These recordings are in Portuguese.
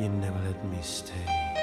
You never let me stay.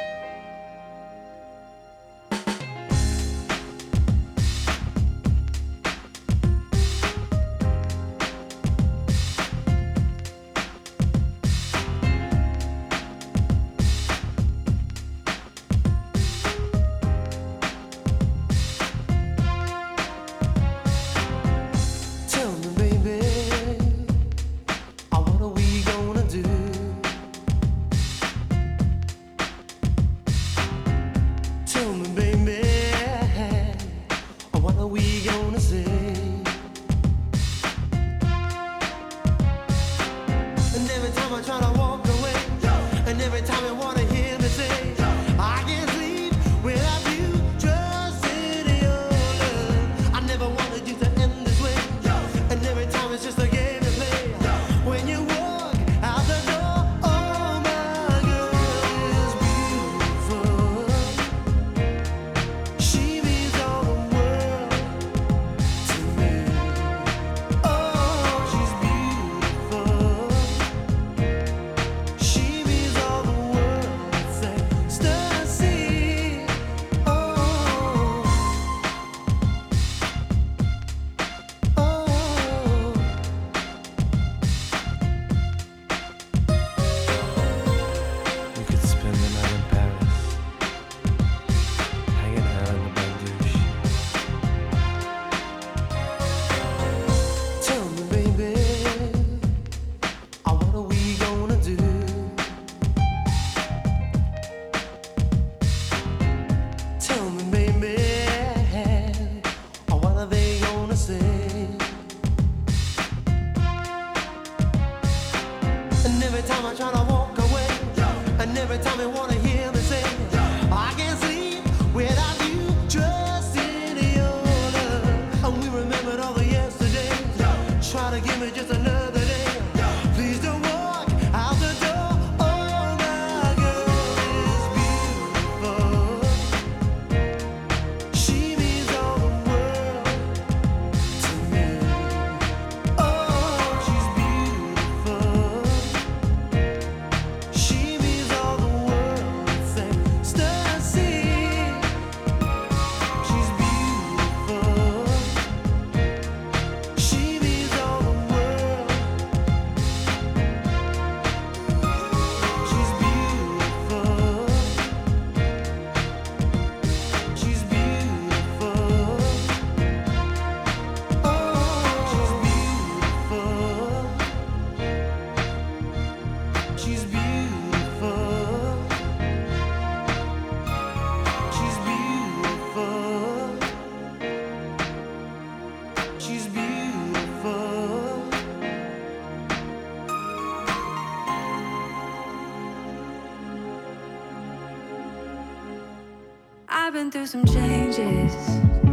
Some changes.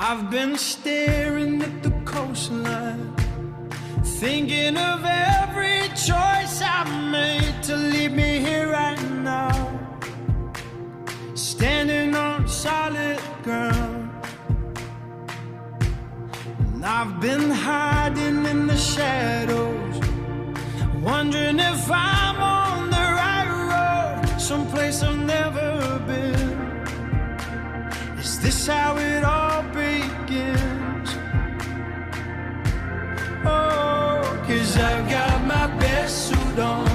I've been staring at the coastline, thinking of every choice I made to leave me here right now. Standing on solid ground, and I've been hiding in the shadows, wondering if I'm on the right road, someplace I've never been. Is this how it all? I've got my best suit on.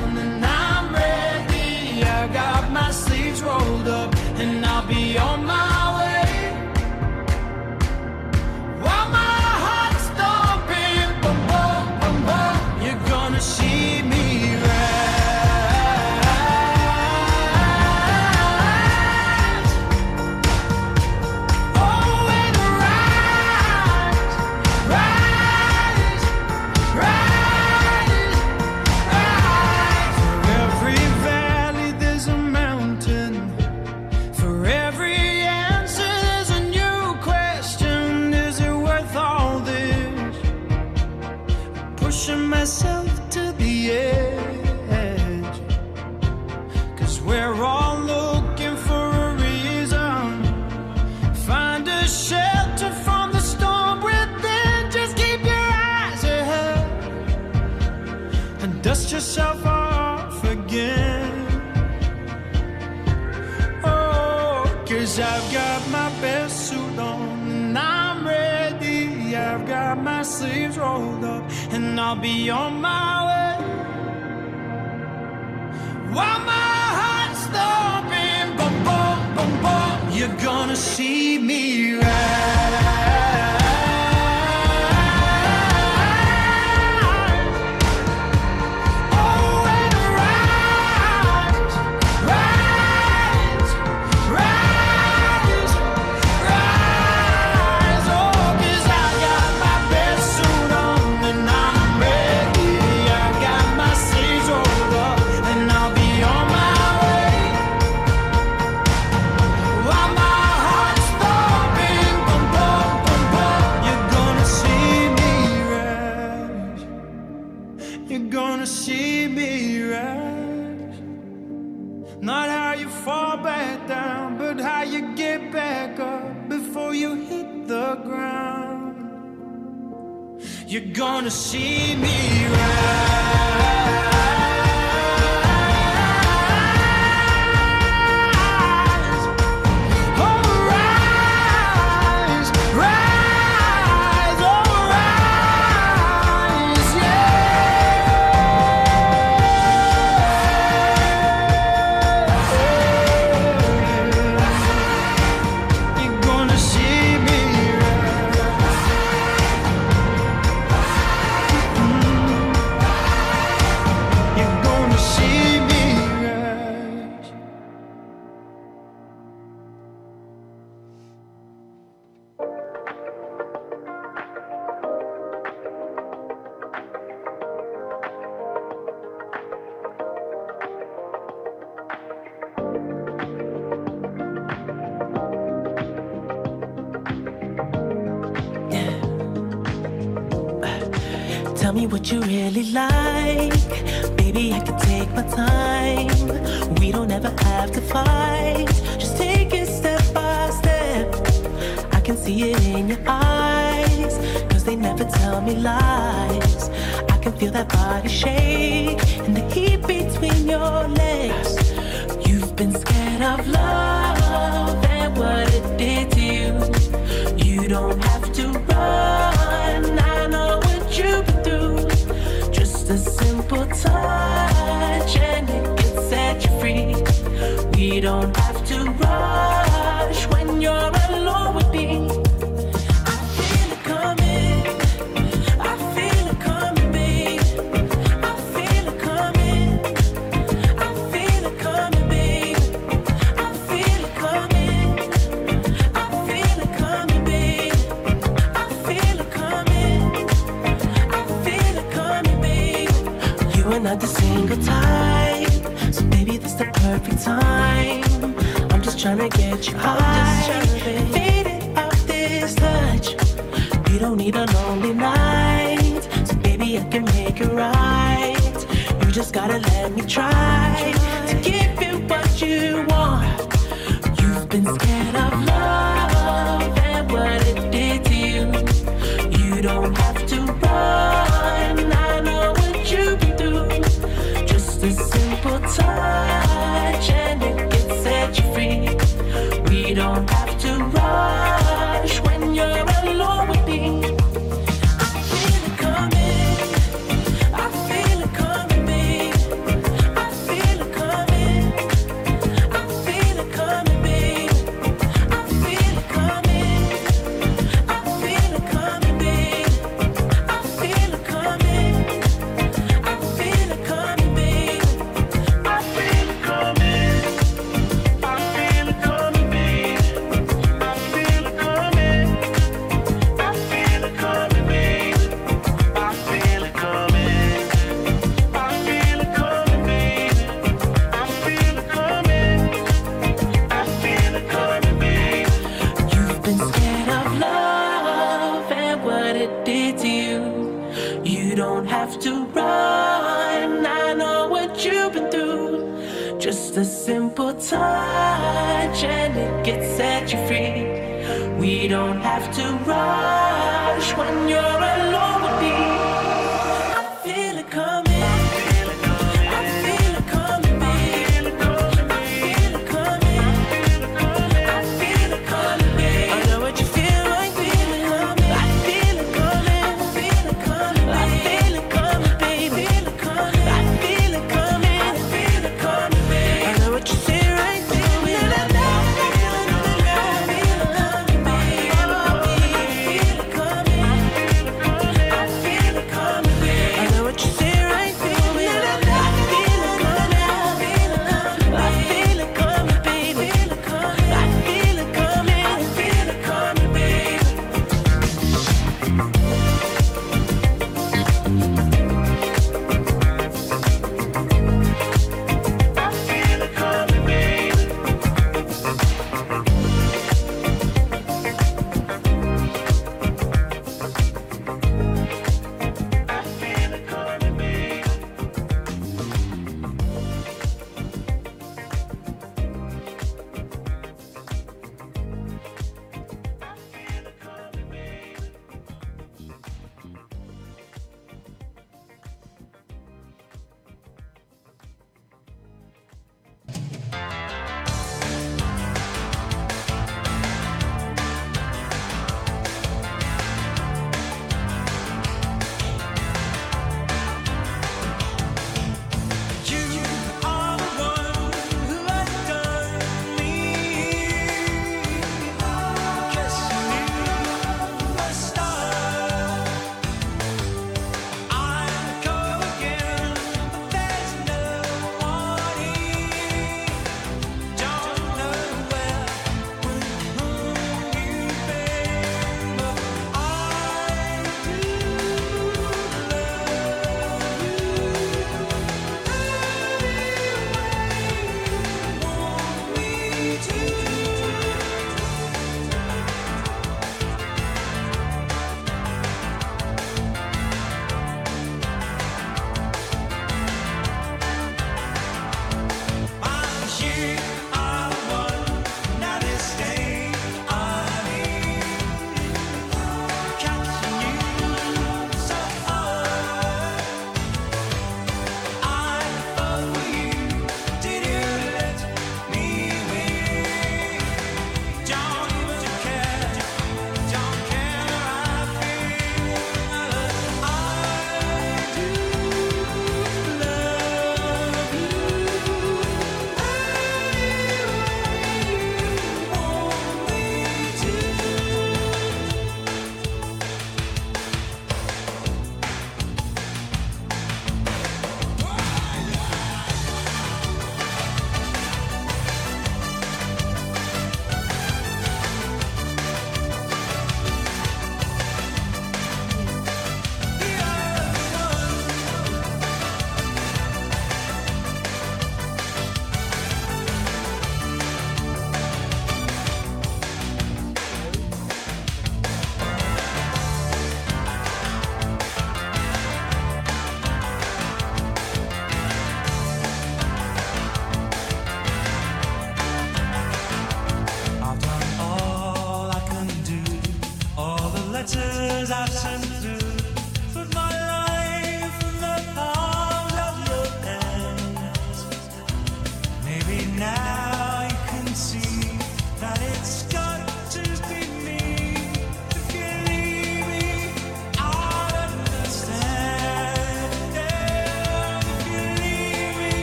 I'll be on my way. While my heart's thumping, boom, boom, boom, boom, you're gonna see me right. gonna see me.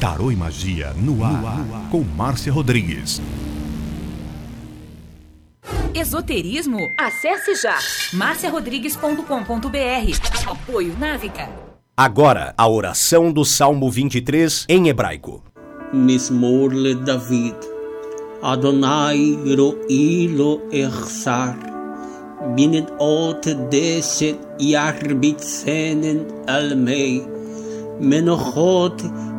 Tarô e Magia no ar, no ar. com Márcia Rodrigues. Esoterismo? Acesse já marciarodrigues.com.br. Apoio Návica. Agora, a oração do Salmo 23 em hebraico. Mismorle David. Adonai ro'i Ersar, echsar. Binet ot deset yarbitsenen almei. Menochot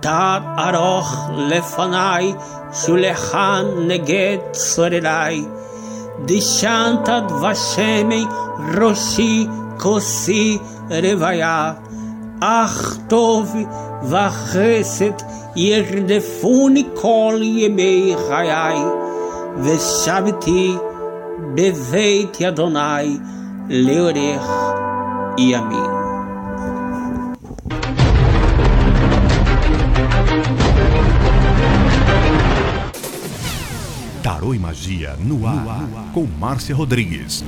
תת ארוך לפניי, שולחן נגד צורריי. דשנת דבשמי ראשי כוסי רוויה. אך טוב וחסד ירדפוני כל ימי חיי, ושבתי בבית אדוני לאורך ימים. Tarô e Magia no ar, com Márcia Rodrigues.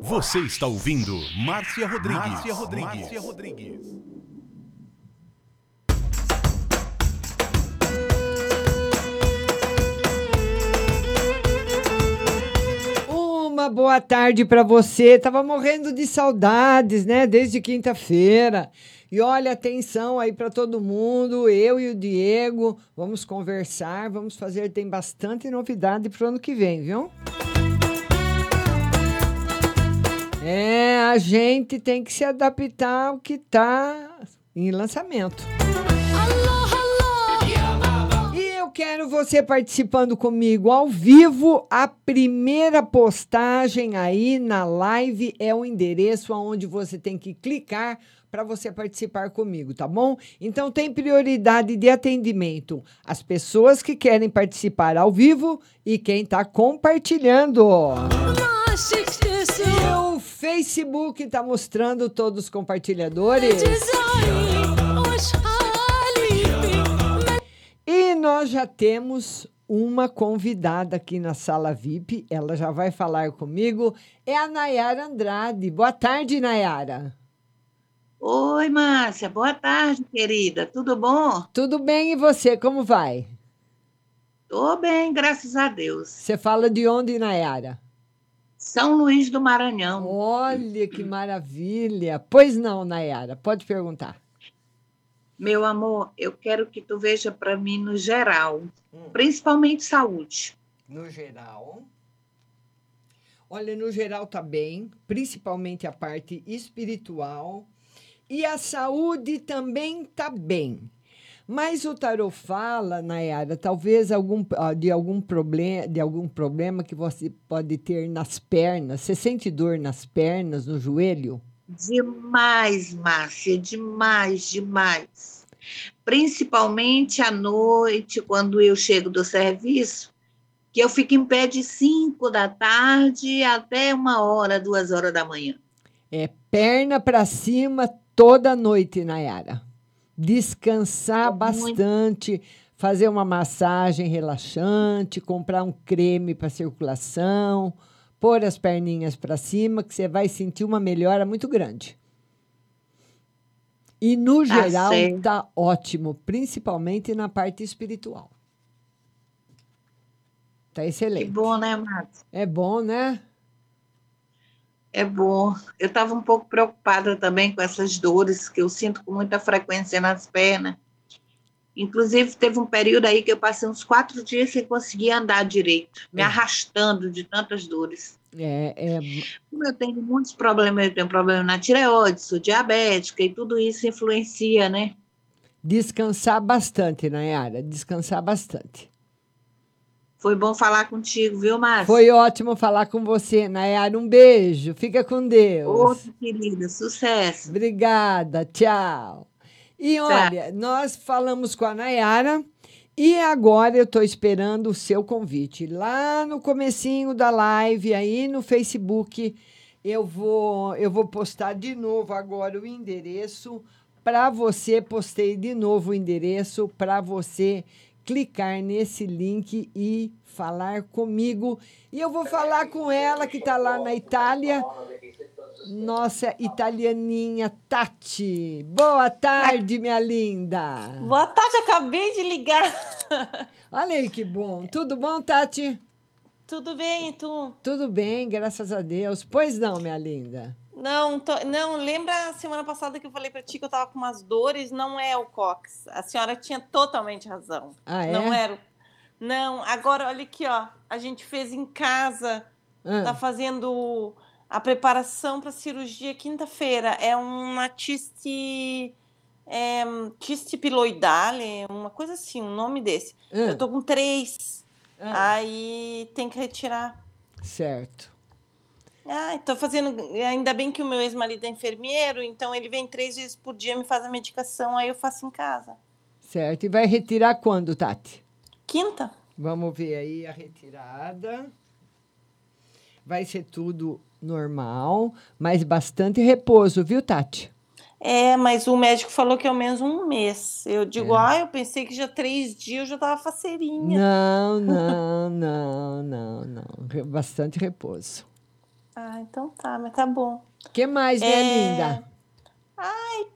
Você está ouvindo Márcia Rodrigues. Márcia Rodrigues. Márcia Rodrigues. Uma boa tarde para você. Tava morrendo de saudades, né? Desde quinta-feira. E olha, atenção aí para todo mundo. Eu e o Diego vamos conversar, vamos fazer. Tem bastante novidade para o ano que vem, viu? É, a gente tem que se adaptar ao que tá em lançamento. E eu quero você participando comigo ao vivo. A primeira postagem aí na live é o endereço aonde você tem que clicar para você participar comigo, tá bom? Então tem prioridade de atendimento as pessoas que querem participar ao vivo e quem está compartilhando. E o Facebook está mostrando todos os compartilhadores. Nós já temos uma convidada aqui na sala VIP. Ela já vai falar comigo. É a Nayara Andrade. Boa tarde, Nayara. Oi, Márcia. Boa tarde, querida. Tudo bom? Tudo bem e você? Como vai? Tô bem, graças a Deus. Você fala de onde, Nayara? São Luís do Maranhão. Olha que maravilha. Pois não, Nayara, pode perguntar. Meu amor, eu quero que tu veja para mim no geral, principalmente saúde. No geral. Olha, no geral tá bem, principalmente a parte espiritual. E a saúde também tá bem. Mas o tarot fala, Nayara, talvez algum, ah, de, algum problema, de algum problema que você pode ter nas pernas. Você sente dor nas pernas, no joelho? Demais, Márcia, demais, demais. Principalmente à noite, quando eu chego do serviço, que eu fico em pé de 5 da tarde até uma hora, duas horas da manhã. É perna para cima toda noite, Nayara. Descansar bastante, fazer uma massagem relaxante, comprar um creme para circulação, pôr as perninhas para cima, que você vai sentir uma melhora muito grande. E no Tá geral certo. tá ótimo, principalmente na parte espiritual. Tá excelente. Que bom, né, Márcia? É bom, né? É bom. Eu estava um pouco preocupada também com essas dores que eu sinto com muita frequência nas pernas. Inclusive, teve um período aí que eu passei uns quatro dias sem conseguir andar direito, me arrastando de tantas dores. É, é, Como eu tenho muitos problemas, eu tenho problema na tireoide, sou diabética, e tudo isso influencia, né? descansar bastante, Nayara, descansar bastante. Foi bom falar contigo, viu, Márcia? Foi ótimo falar com você, Nayara. Um beijo. Fica com Deus. Outro, querida. Sucesso. Obrigada. Tchau. E olha, nós falamos com a Nayara e agora eu estou esperando o seu convite. Lá no comecinho da live, aí no Facebook, eu vou, eu vou postar de novo agora o endereço para você. Postei de novo o endereço para você clicar nesse link e falar comigo. E eu vou falar com ela que está lá na Itália. Nossa italianinha Tati. Boa tarde, minha linda. Boa tarde, acabei de ligar. Olha aí que bom. Tudo bom, Tati? Tudo bem, tu? Tudo bem, graças a Deus. Pois não, minha linda. Não, tô- não, lembra a semana passada que eu falei pra ti que eu tava com umas dores? Não é o cox. A senhora tinha totalmente razão. Ah, é? Não era. Não, agora olha aqui, ó. A gente fez em casa. Ah. Tá fazendo a preparação para cirurgia quinta-feira. É uma tiste é, tiste piloidale, uma coisa assim, um nome desse. Ah. Eu tô com três. Ah. Aí tem que retirar. Certo. Ah, tô fazendo. Ainda bem que o meu ex-marido é enfermeiro, então ele vem três vezes por dia me faz a medicação, aí eu faço em casa. Certo. E vai retirar quando, Tati? Quinta. Vamos ver aí a retirada. Vai ser tudo normal, mas bastante repouso, viu, Tati? É, mas o médico falou que é ao menos um mês. Eu digo, É. ah, eu pensei que já três dias eu já tava faceirinha. Não, não, não, não, não. Bastante repouso. Ah, então tá, mas tá bom. que mais, minha É, linda? Ai,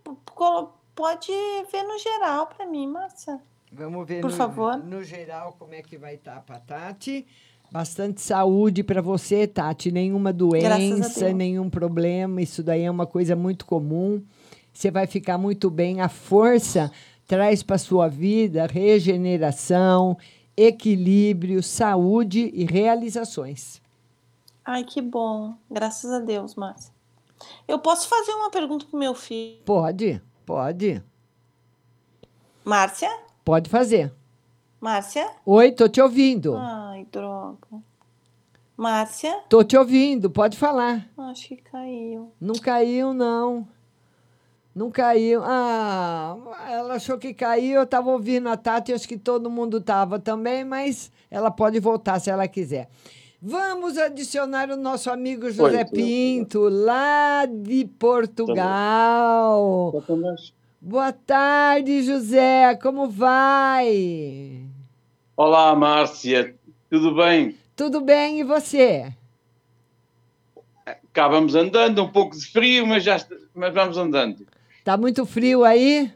pode ver no geral pra mim, Márcia. Vamos ver Por no, favor. no geral como é que vai estar para Tati. Bastante saúde para você, Tati. Nenhuma doença, nenhum problema. Isso daí é uma coisa muito comum. Você vai ficar muito bem. A força traz para sua vida regeneração, equilíbrio, saúde e realizações. Ai, que bom. Graças a Deus, Márcia. Eu posso fazer uma pergunta pro meu filho? Pode, pode. Márcia? Pode fazer. Márcia? Oi, tô te ouvindo. Ai, droga. Márcia? Tô te ouvindo, pode falar. Acho que caiu. Não caiu, não. Não caiu. Ah, ela achou que caiu. Eu tava ouvindo a Tati, acho que todo mundo tava também, mas ela pode voltar se ela quiser. Vamos adicionar o nosso amigo José Oi. Pinto, lá de Portugal. Boa tarde, José. Como vai? Olá, Márcia, tudo bem? Tudo bem e você? Cá vamos andando, um pouco de frio, mas, já, mas vamos andando. Tá muito frio aí?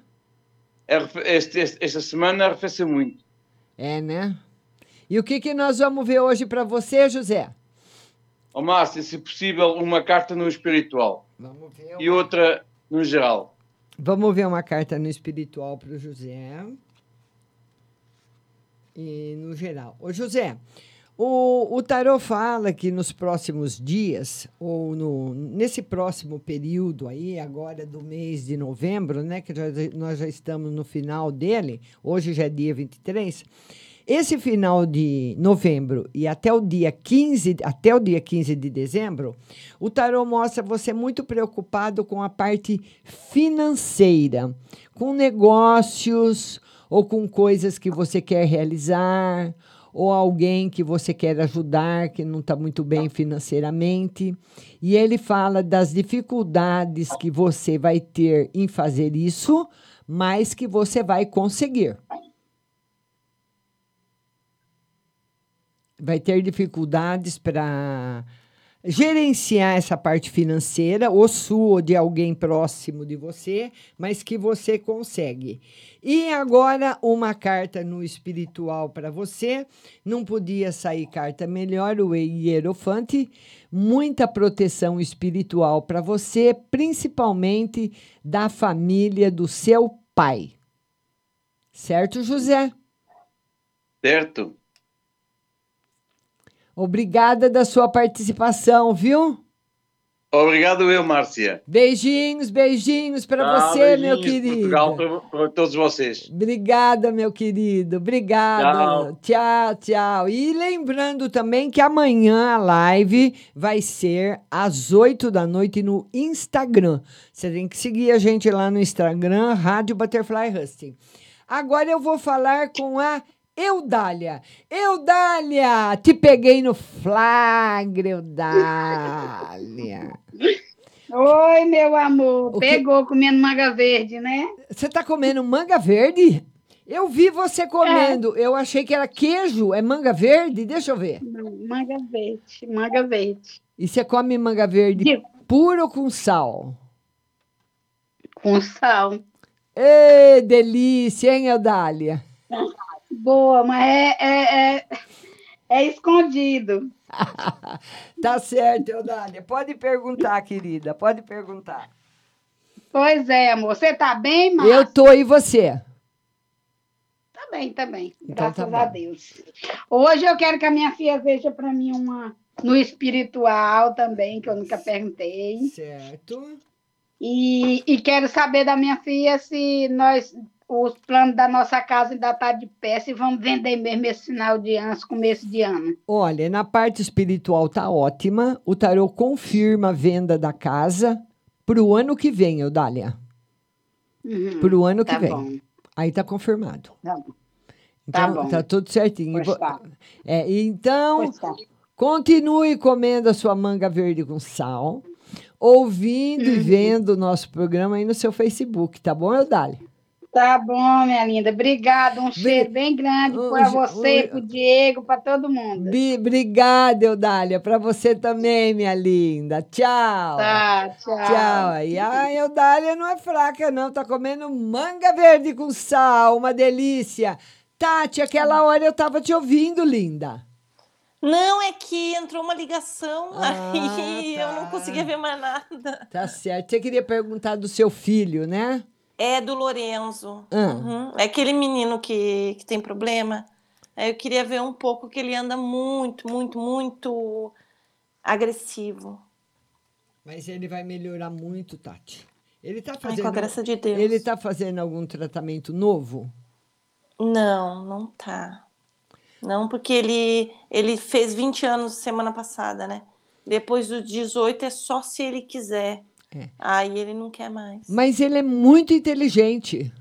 Arrefe- Este, este- esta semana arrefeceu muito. É, né? E o que, que nós vamos ver hoje para você, José? Ó Márcia, se possível, uma carta no espiritual Vamos ver. e outra no geral. Vamos ver uma carta no espiritual para o José. E no geral. Ô, José, o, o Tarô fala que nos próximos dias, ou no, nesse próximo período aí, agora do mês de novembro, né? Que já- nós já estamos no final dele, hoje já é dia 23. Esse final de novembro e até o dia 15, até o dia 15 de dezembro, o tarô mostra você muito preocupado com a parte financeira, com negócios ou com coisas que você quer realizar, ou alguém que você quer ajudar que não está muito bem financeiramente. E ele fala das dificuldades que você vai ter em fazer isso, mas que você vai conseguir. vai ter dificuldades para gerenciar essa parte financeira, ou sua ou de alguém próximo de você, mas que você consegue. E agora, uma carta no espiritual para você. Não podia sair carta melhor, o Hierofante. Muita proteção espiritual para você, principalmente da família do seu pai. Certo, José? Certo? Obrigada da sua participação, viu? Obrigado eu, Márcia. Beijinhos, beijinhos para Tchau, você, meu beijinhos de querido. Portugal para, todos vocês. Obrigada, meu querido. Obrigada. Tchau, tchau. E lembrando também que amanhã a live vai ser às 8 da noite no Instagram. Você tem que seguir a gente lá no Instagram, Rádio Butterfly Husting. Agora eu vou falar com a Eudália. Eudália, te peguei no flagra, Eudália. Oi, meu amor. O que- Pegou comendo manga verde, né? Você tá comendo manga verde? Eu vi você comendo. Eu achei que era queijo. É manga verde? Deixa eu ver. Não, manga verde, manga verde. E você come manga verde puro ou com sal? Com sal. Ê, delícia, hein, Eudália? Boa, mas é, é, é, é escondido. Tá certo, Eudália. Pode perguntar, querida. Pode perguntar. Pois é, amor. Você tá bem, Márcia? Eu tô e você? Tá bem, tá bem. Então tá Graças a bom. Deus. Hoje eu quero que a minha filha veja para mim uma no espiritual também, que eu nunca perguntei. Certo. E, e quero saber da minha filha se nós, os planos da nossa casa ainda tá de pé, se vamos vender mesmo esse final de ano, começo de ano. Olha, na parte espiritual tá ótima. O tarô confirma a venda da casa pro ano que vem, Eudália. Uhum, Pro ano que tá vem. bom. Aí tá confirmado. Tá bom. Então, Tá bom. tá tudo certinho. Pois tá. É, então, tá. continue comendo a sua manga verde com sal, ouvindo Uhum. e vendo o nosso programa aí no seu Facebook, tá bom, Eudália? Tá bom, minha linda. Obrigada. Um cheiro bem grande para você, para o Diego, para todo mundo. Bi- Obrigada, Eudália. Para você também, minha linda. Tchau. Tá, tchau. Tchau. E a Eudália não é fraca, não. Tá comendo manga verde com sal. Uma delícia. Tati, aquela hora eu tava te ouvindo, linda. Não, é que entrou uma ligação, Ah, aí eu tá. não conseguia ver mais nada. Tá certo. Você queria perguntar do seu filho, né? É do Lorenzo. Ah. Uhum. É aquele menino que, que tem problema. Aí eu queria ver um pouco que ele anda muito, muito, muito agressivo. Mas ele vai melhorar muito, Tati. Ele tá Ai, fazendo. com a graça de Deus. Ele tá fazendo algum tratamento novo? Não, não tá. Não, porque ele, ele fez 20 anos semana passada, né? Depois dos 18 é só se ele quiser. É. Aí ele não quer mais. Mas ele é muito inteligente.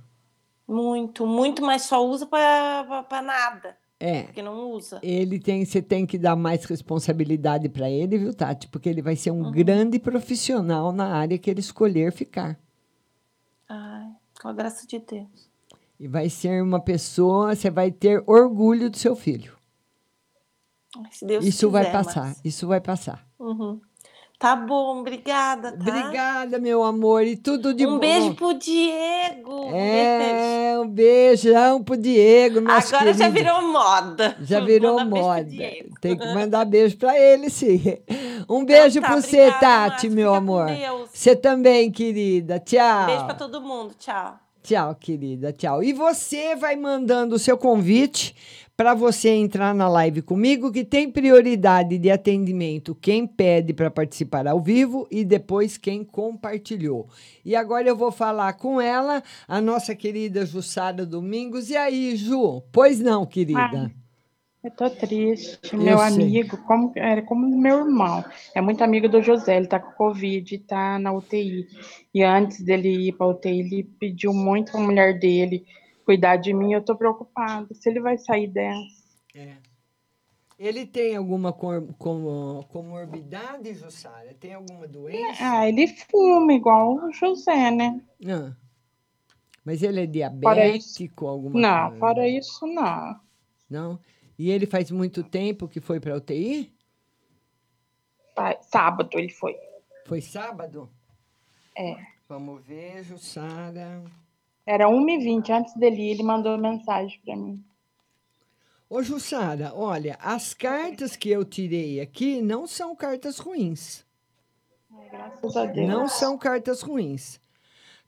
Muito, muito, mas só usa pra nada. É. Porque não usa. Ele tem, você tem que dar mais responsabilidade para ele, viu, Tati? Porque ele vai ser Uhum. um grande profissional na área que ele escolher ficar. Ai, com a graça de Deus. E vai ser uma pessoa, você vai ter orgulho do seu filho. Se Deus isso vai quiser, passar, Márcia. isso vai passar. Uhum. Tá bom, obrigada, tá? Obrigada, meu amor, e tudo de um bom. beijo pro Diego. Beijo. É, um beijão pro Diego, nosso Agora já querido. virou moda. Já virou beijo pro moda. Tem que mandar beijo pra ele, sim. Um beijo tá, pra você, Tati, meu amor. Deus. Você também, querida. Tchau. Beijo pra todo mundo. Tchau. Tchau, querida. Tchau. E você vai mandando o seu convite para você entrar na live comigo, que tem prioridade de atendimento quem pede para participar ao vivo e depois quem compartilhou. E agora eu vou falar com ela, a nossa querida Jussara Domingos. E aí, Ju? Pois não, querida. Eu tô triste. Eu meu sei. amigo, como, era como meu irmão, é muito amigo do José, ele tá com Covid, tá na UTI. E antes dele ir pra UTI, ele pediu muito pra mulher dele cuidar de mim. Eu tô preocupada se ele vai sair dessa. É. Ele tem alguma cor- com- comorbidade, Jussara? Tem alguma doença? Ah, ele fuma igual o José, né? Ah. Mas ele é Fora diabético, alguma Não, coisa? fora isso, não. Não? E ele faz muito tempo que foi para UTI? Sábado ele foi. Foi sábado? É. Vamos ver, Jussara. Era 1h20 antes dele ir, ele mandou mensagem pra mim. Ô, Jussara, olha, as cartas que eu tirei aqui não são cartas ruins. Graças a Deus. Não são cartas ruins.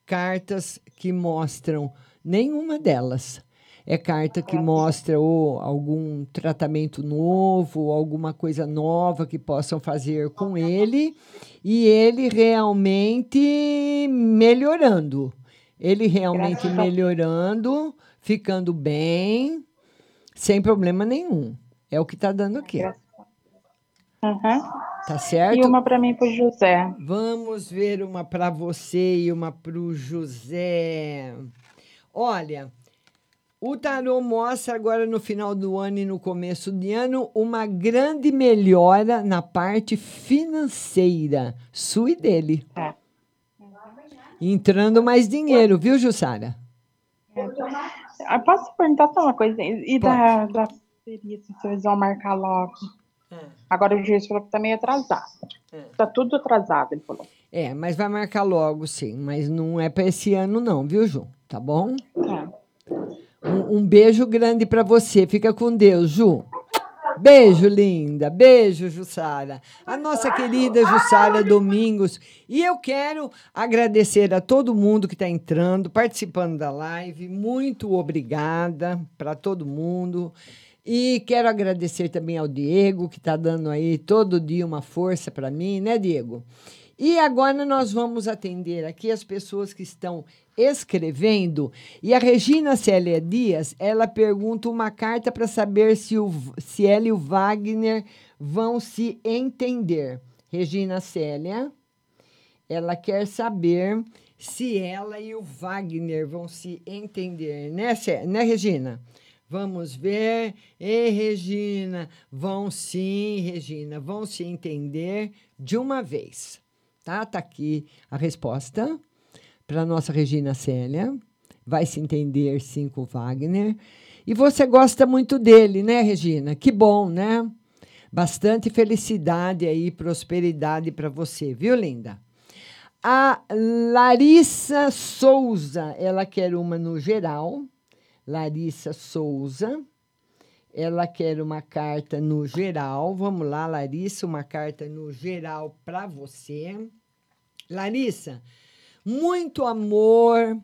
Cartas que mostram nenhuma delas. É carta que mostra ou algum tratamento novo, alguma coisa nova que possam fazer com ele e ele realmente melhorando. Ele realmente Graças melhorando, ficando bem, sem problema nenhum. É o que está dando aqui. Aham. Tá certo? E uma pra mim pro José. Vamos ver uma para você e uma para o José. Olha, o tarô mostra agora no final do ano e no começo de ano uma grande melhora na parte financeira, sua e dele. É. Entrando mais dinheiro, viu, Jussara? Ah, Posso perguntar só uma coisa? E da, da seria, se vocês vão marcar logo? Agora o juiz falou que tá meio atrasado. Tá tudo atrasado, ele falou. É, mas vai marcar logo, sim. Mas não é para esse ano, não, viu, Ju? Tá bom? Tá. Um, um beijo grande para você. Fica com Deus, Ju. Beijo, linda. Beijo, Jussara. A nossa querida Jussara Domingos. E eu quero agradecer a todo mundo que está entrando, participando da live. Muito obrigada para todo mundo. E quero agradecer também ao Diego, que está dando aí todo dia uma força para mim, né, Diego? E agora nós vamos atender aqui as pessoas que estão escrevendo. E a Regina Célia Dias, ela pergunta uma carta para saber se, o, se ela e o Wagner vão se entender. Regina Célia, ela quer saber se ela e o Wagner vão se entender, né, Cé- né Regina? Vamos ver. E Regina, vão sim, Regina, vão se entender de uma vez. Tá? Tá aqui a resposta para nossa Regina Célia. Vai se entender sim com Wagner. E você gosta muito dele, né, Regina? Que bom, né? Bastante felicidade aí, prosperidade para você, viu, linda? A Larissa Souza, ela quer uma no geral. Larissa Souza. Ela quer uma carta no geral. Vamos lá, Larissa, uma carta no geral para você. Larissa, muito amor,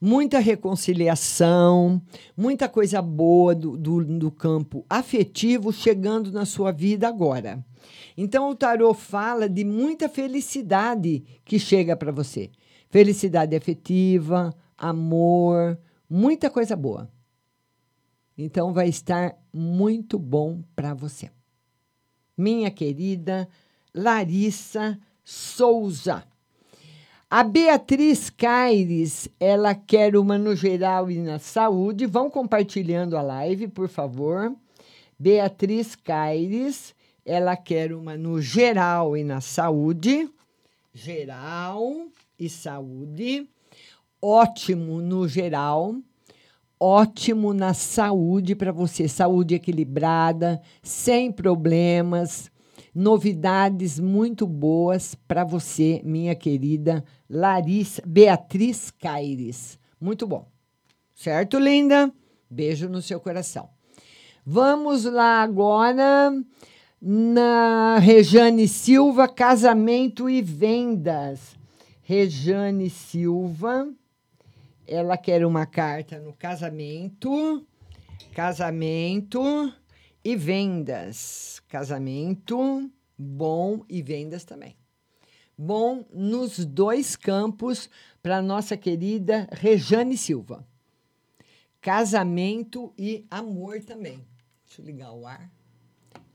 muita reconciliação, muita coisa boa do, do, do campo afetivo chegando na sua vida agora. Então o tarô fala de muita felicidade que chega para você. Felicidade afetiva, amor, muita coisa boa. Então vai estar muito bom para você. Minha querida Larissa Souza. A Beatriz Caires, ela quer uma no geral e na saúde. Vão compartilhando a live, por favor. Beatriz Caires, ela quer uma no geral e na saúde. Geral e saúde. Ótimo no geral. Ótimo na saúde para você. Saúde equilibrada, sem problemas. Novidades muito boas para você, minha querida Larissa Beatriz Caires. Muito bom. Certo, linda? Beijo no seu coração. Vamos lá agora na Rejane Silva, casamento e vendas. Rejane Silva, ela quer uma carta no casamento, casamento e vendas. Casamento bom e vendas também. Bom nos dois campos para nossa querida Rejane Silva. Casamento e amor também. Deixa eu ligar o ar.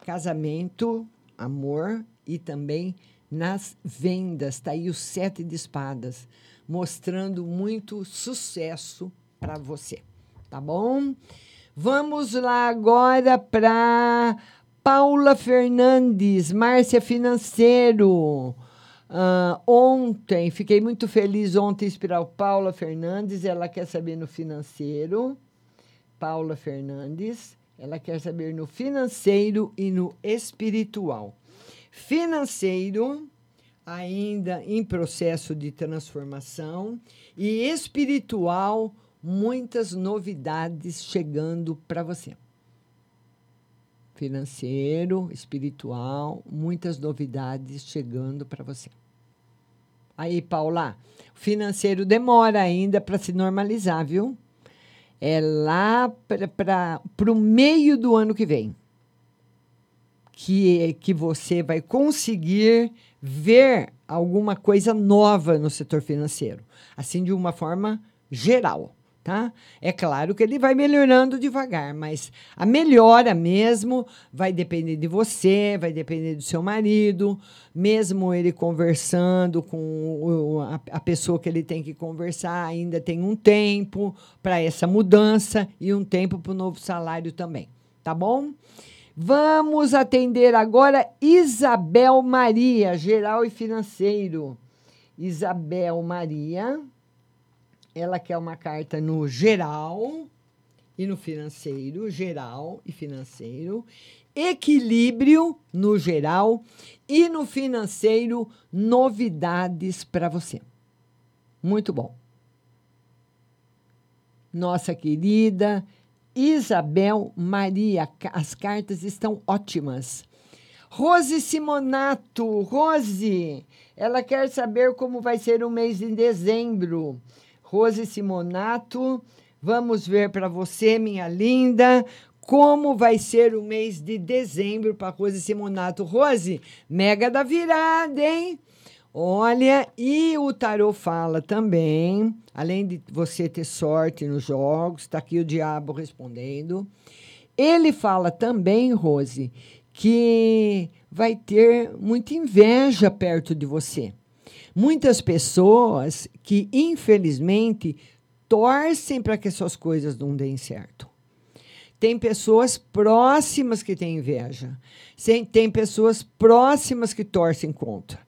Casamento, amor e também nas vendas. Está aí o sete de espadas, mostrando muito sucesso para você. Tá bom? Vamos lá agora para Paula Fernandes, Márcia Financeiro. Ah, ontem, fiquei muito feliz ontem inspirar Paula Fernandes, ela quer saber no financeiro. Paula Fernandes, ela quer saber no financeiro e no espiritual. Financeiro, ainda em processo de transformação, e espiritual, muitas novidades chegando para você. Financeiro, espiritual, muitas novidades chegando para você. Aí, Paula, o financeiro demora ainda para se normalizar, viu? É lá para o meio do ano que vem que, que você vai conseguir ver alguma coisa nova no setor financeiro, assim de uma forma geral. Tá? É claro que ele vai melhorando devagar, mas a melhora mesmo vai depender de você, vai depender do seu marido, mesmo ele conversando com a pessoa que ele tem que conversar, ainda tem um tempo para essa mudança e um tempo para o novo salário também, tá bom? Vamos atender agora Isabel Maria, geral e financeiro. Isabel Maria, ela quer uma carta no geral e no financeiro, geral e financeiro, equilíbrio no geral e no financeiro, novidades para você. Muito bom. Nossa querida Isabel Maria, as cartas estão ótimas. Rose Simonato, Rose, ela quer saber como vai ser o mês de dezembro. Rose Simonato, vamos ver para você, minha linda, como vai ser o mês de dezembro para Rose Simonato. Rose, mega da virada, hein? Olha, e o tarô fala também, além de você ter sorte nos jogos, está aqui o diabo respondendo. Ele fala também, Rose, que vai ter muita inveja perto de você. Muitas pessoas que, infelizmente, torcem para que as suas coisas não deem certo. Tem pessoas próximas que têm inveja. Tem pessoas próximas que torcem contra.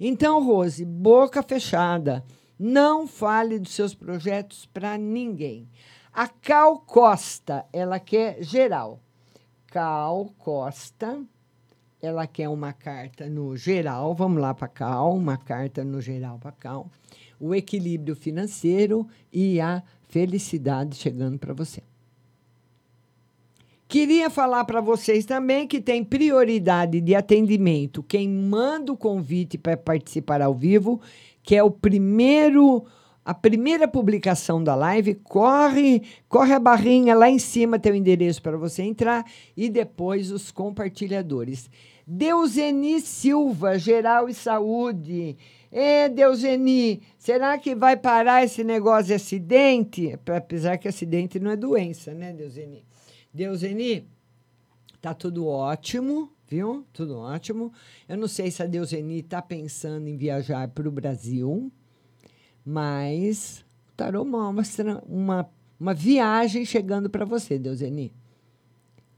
Então, Rose, boca fechada. Não fale dos seus projetos para ninguém. A Cal Costa, ela quer geral. Cal Costa, ela quer uma carta no geral. Vamos lá para Cal, uma carta no geral para Cal. O equilíbrio financeiro e a felicidade chegando para você. Queria falar para vocês também que tem prioridade de atendimento quem manda o convite para participar ao vivo, que é o primeiro a primeira publicação da live, corre, corre a barrinha lá em cima tem o endereço para você entrar e depois os compartilhadores. Deuseni Silva, Geral e Saúde. É, Deuseni, será que vai parar esse negócio de acidente? Apesar que acidente não é doença, né, Deuseni? Deuseni, tá tudo ótimo, viu? Tudo ótimo. Eu não sei se a Deuseni está pensando em viajar para o Brasil, mas o tarô mostra uma, uma viagem chegando para você, Deuseni.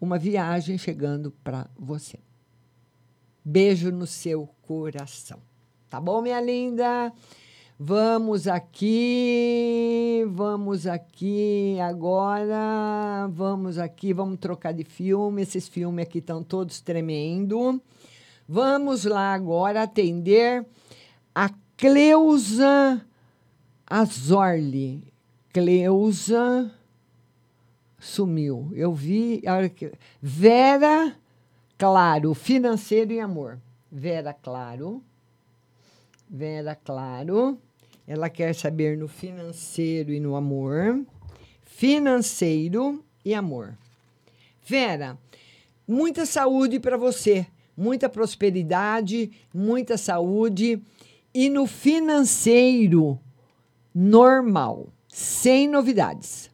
Uma viagem chegando para você. Beijo no seu coração. Tá bom, minha linda? Vamos aqui, vamos aqui agora, vamos aqui, vamos trocar de filme. Esses filmes aqui estão todos tremendo. Vamos lá agora atender a Cleusa Azorli. Cleusa sumiu. Eu vi. Vera Claro, financeiro e amor. Vera Claro. Vera Claro. Ela quer saber no financeiro e no amor. Financeiro e amor. Vera, muita saúde para você, muita prosperidade, muita saúde e no financeiro normal, sem novidades.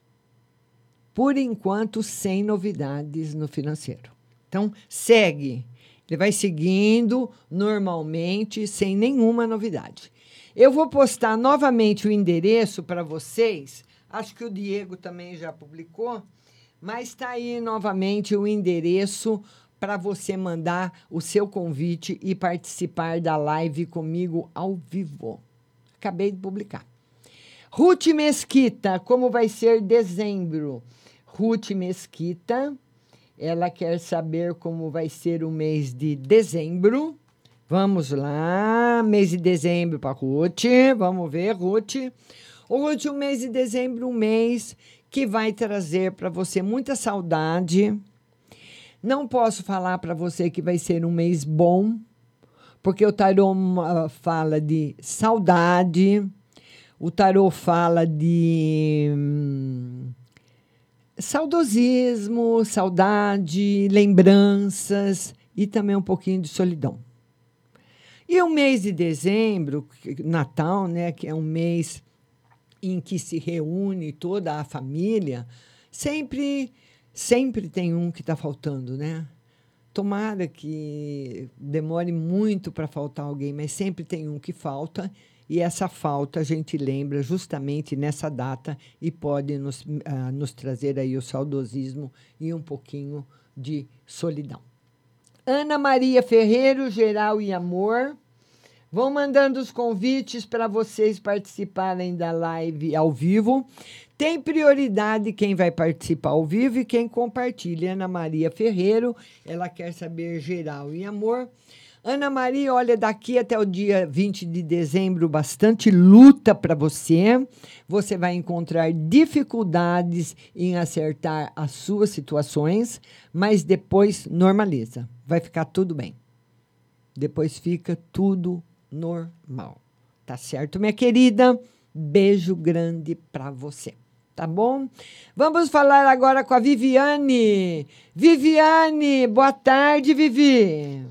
Por enquanto, sem novidades no financeiro. Então, segue. Ele vai seguindo normalmente, sem nenhuma novidade. Eu vou postar novamente o endereço para vocês. Acho que o Diego também já publicou, mas está aí novamente o endereço para você mandar o seu convite e participar da live comigo ao vivo. Acabei de publicar. Ruth Mesquita, como vai ser dezembro? Ruth Mesquita, ela quer saber como vai ser o mês de dezembro. Vamos lá, mês de dezembro para Ruth. Vamos ver, Ruth. Ruth, o mês de dezembro, um mês que vai trazer para você muita saudade. Não posso falar para você que vai ser um mês bom, porque o tarô ah, fala de saudade, o tarô fala de hum, saudosismo, saudade, lembranças e também um pouquinho de solidão. E o mês de dezembro, Natal, né, que é um mês em que se reúne toda a família, sempre sempre tem um que está faltando, né? Tomara que demore muito para faltar alguém, mas sempre tem um que falta, e essa falta a gente lembra justamente nessa data e pode nos, ah, nos trazer aí o saudosismo e um pouquinho de solidão. Ana Maria Ferreiro, Geral e Amor. Vão mandando os convites para vocês participarem da live ao vivo. Tem prioridade quem vai participar ao vivo e quem compartilha. Ana Maria Ferreiro, ela quer saber geral e amor. Ana Maria, olha, daqui até o dia 20 de dezembro, bastante luta para você. Você vai encontrar dificuldades em acertar as suas situações, mas depois normaliza. Vai ficar tudo bem. Depois fica tudo normal. Tá certo, minha querida? Beijo grande para você. Tá bom? Vamos falar agora com a Viviane. Viviane, boa tarde, Vivi.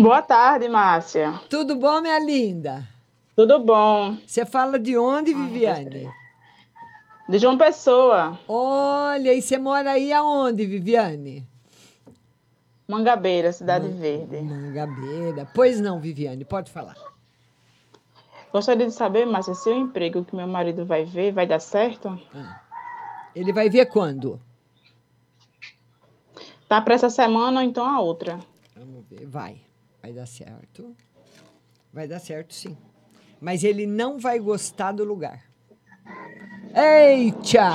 Boa tarde, Márcia. Tudo bom, minha linda? Tudo bom. Você fala de onde, Viviane? De João Pessoa. Olha, e você mora aí aonde, Viviane? Mangabeira, Cidade Verde. Mangabeira. Pois não, Viviane, pode falar. Gostaria de saber, Márcia, se o emprego que meu marido vai ver vai dar certo? Ele vai ver quando? Tá para essa semana ou então a outra? Vamos ver. Vai. Vai dar certo. Vai dar certo, sim. Mas ele não vai gostar do lugar. Eita!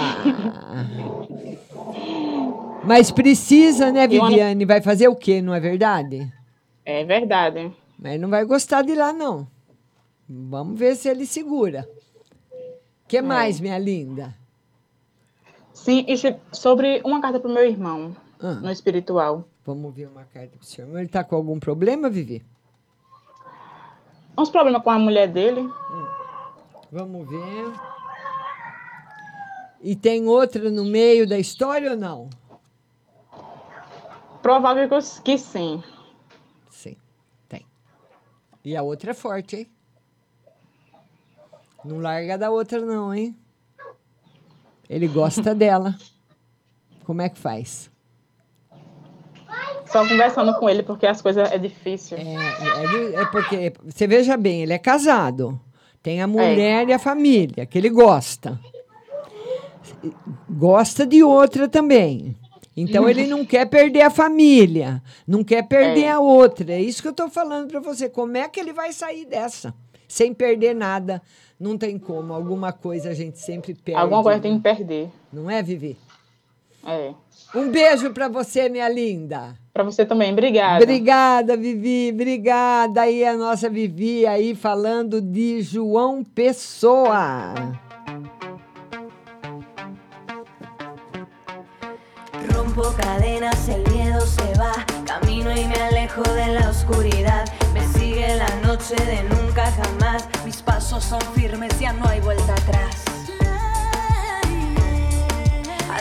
Mas precisa, né, Viviane? Vai fazer o quê, não é verdade? É verdade. Mas não vai gostar de lá, não. Vamos ver se ele segura. O que mais, minha linda? Sim, e sobre uma carta para o meu irmão, Ah. no espiritual. Vamos ver uma carta pro senhor. Ele tá com algum problema, Vivi? Uns problemas com a mulher dele. Vamos ver. E tem outra no meio da história ou não? Provável que- que sim. E a outra é forte, hein? Não larga da outra, não, hein? Ele gosta dela. Como é que faz? Só conversando com ele, porque as coisas é difícil. É, é, é porque, você veja bem, ele é casado. Tem a mulher e a família, que ele gosta. Gosta de outra também. Então ele não quer perder a família, não quer perder É. a outra. É isso que eu estou falando para você. Como é que ele vai sair dessa? Sem perder nada. Não tem como. Alguma coisa a gente sempre perde. Alguma coisa tem que perder. Não é, Vivi? É. Um beijo para você, minha linda. Para você também, obrigada. Obrigada, Vivi. Obrigada aí a nossa Vivi aí falando de João Pessoa. Rompo cadenas, el miedo se va. Camino y me alejo de la oscuridad. Me sigue la noche de nunca jamás. Mis pasos son firmes, ya no hay vuelta atrás.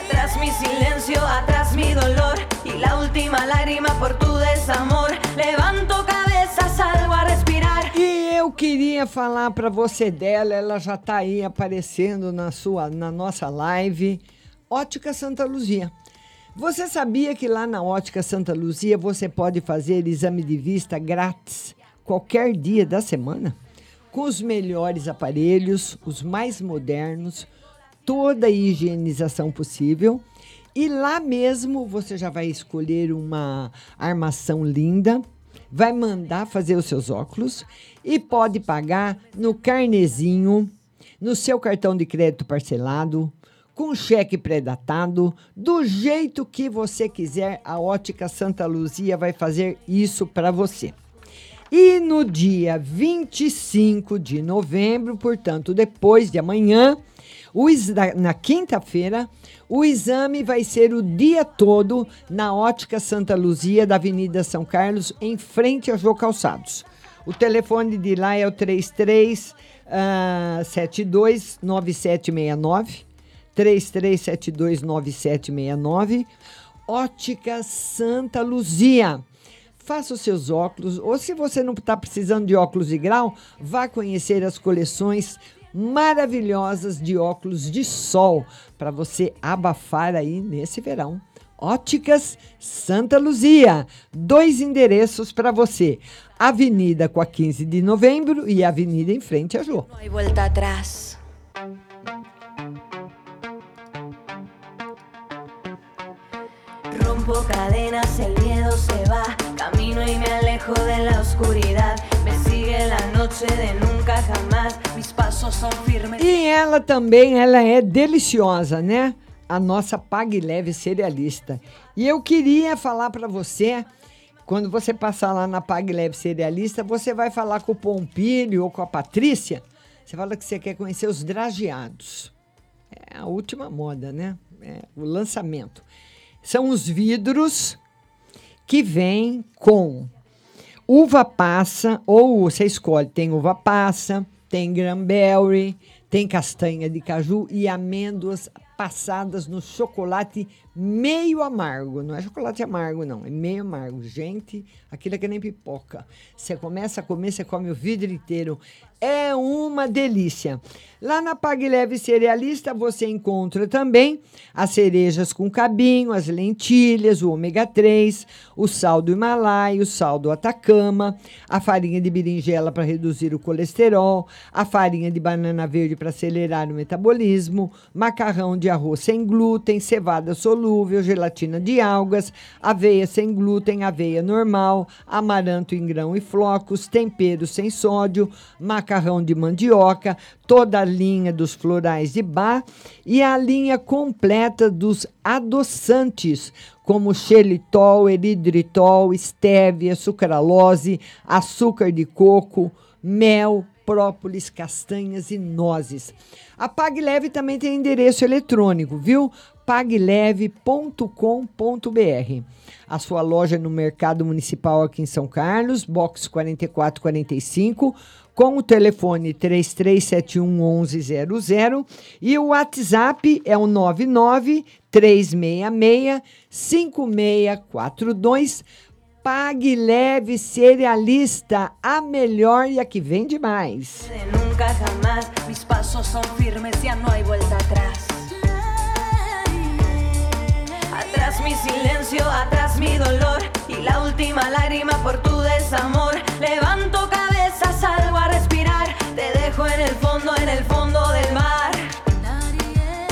Atrás mi silencio, atrás mi dolor. Y la última lágrima por tu desamor. Levanto cabeza, salgo a respirar. E eu queria falar para você dela, ela já está aí aparecendo na sua na nossa live. Ótica Santa Luzia. Você sabia que lá na Ótica Santa Luzia você pode fazer exame de vista grátis qualquer dia da semana? Com os melhores aparelhos, os mais modernos, toda a higienização possível. E lá mesmo você já vai escolher uma armação linda, vai mandar fazer os seus óculos e pode pagar no carnezinho, no seu cartão de crédito parcelado, com cheque pré-datado, do jeito que você quiser, a Ótica Santa Luzia vai fazer isso para você. E no dia 25 de novembro, portanto, depois de amanhã, na quinta-feira, o exame vai ser o dia todo na Ótica Santa Luzia, da Avenida São Carlos, em frente a Jô Calçados. O telefone de lá é o 33 ah, 72 9769. 33729769. Ótica Santa Luzia. Faça os seus óculos, ou se você não está precisando de óculos de grau, vá conhecer as coleções maravilhosas de óculos de sol para você abafar aí nesse verão. Óticas Santa Luzia. Dois endereços para você: Avenida com a 15 de novembro e Avenida em frente a Jô. Hay vuelta atrás. Rompo cadenas, el miedo se va. Camino y me alejo de la oscuridad. E ela também, ela é deliciosa, né? A nossa Pague Leve cerealista. E eu queria falar para você, quando você passar lá na Pague Leve cerealista, você vai falar com o Pompílio ou com a Patrícia. Você fala que você quer conhecer os drageados. É a última moda, né? É o lançamento. São os vidros que vêm com uva passa, ou você escolhe, tem uva passa, tem cranberry, tem castanha de caju e amêndoas passadas no chocolate meio amargo. Não é chocolate amargo, não, é meio amargo. Gente, aquilo é que nem pipoca. Você começa a comer, você come o vidro inteiro. É uma delícia. Lá na Pague Leve Cerealista você encontra também as cerejas com cabinho, as lentilhas, o ômega 3, o sal do Himalaia, o sal do Atacama, a farinha de berinjela para reduzir o colesterol, a farinha de banana verde para acelerar o metabolismo, macarrão de arroz sem glúten, cevada solúvel, gelatina de algas, aveia sem glúten, aveia normal, amaranto em grão e flocos, tempero sem sódio, macarrão de mandioca, toda a linha dos florais de bar e a linha completa dos adoçantes, como xelitol, eridritol, estévia, sucralose, açúcar de coco, mel, própolis, castanhas e nozes. A Pag Leve também tem endereço eletrônico, viu? pagleve.com.br. A sua loja no Mercado Municipal aqui em São Carlos, box 4445, com o telefone 3371 1100 e o WhatsApp é o 99 366 5642 Pague Leve Cerealista, a melhor e a que vende mais. Nunca jamás, mis pasos son firmes, ya no hay vuelta atrás. Atrás mi silencio, atrás mi dolor y la última lágrima por tu desamor. Levanto cabeza,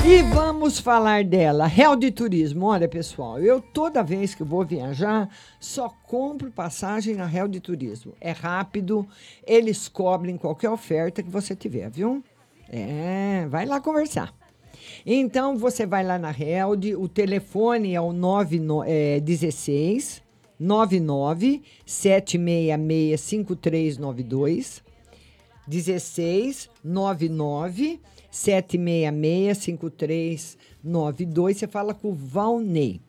E vamos falar dela, Real de Turismo. Olha, pessoal, eu toda vez que vou viajar, só compro passagem na Real de Turismo. É rápido, eles cobrem qualquer oferta que você tiver, viu? É, vai lá conversar. Então, você vai lá na Held, o telefone é o 99, é, 16 99 766 5392 16 99 766 5392. Você fala com o Valnei.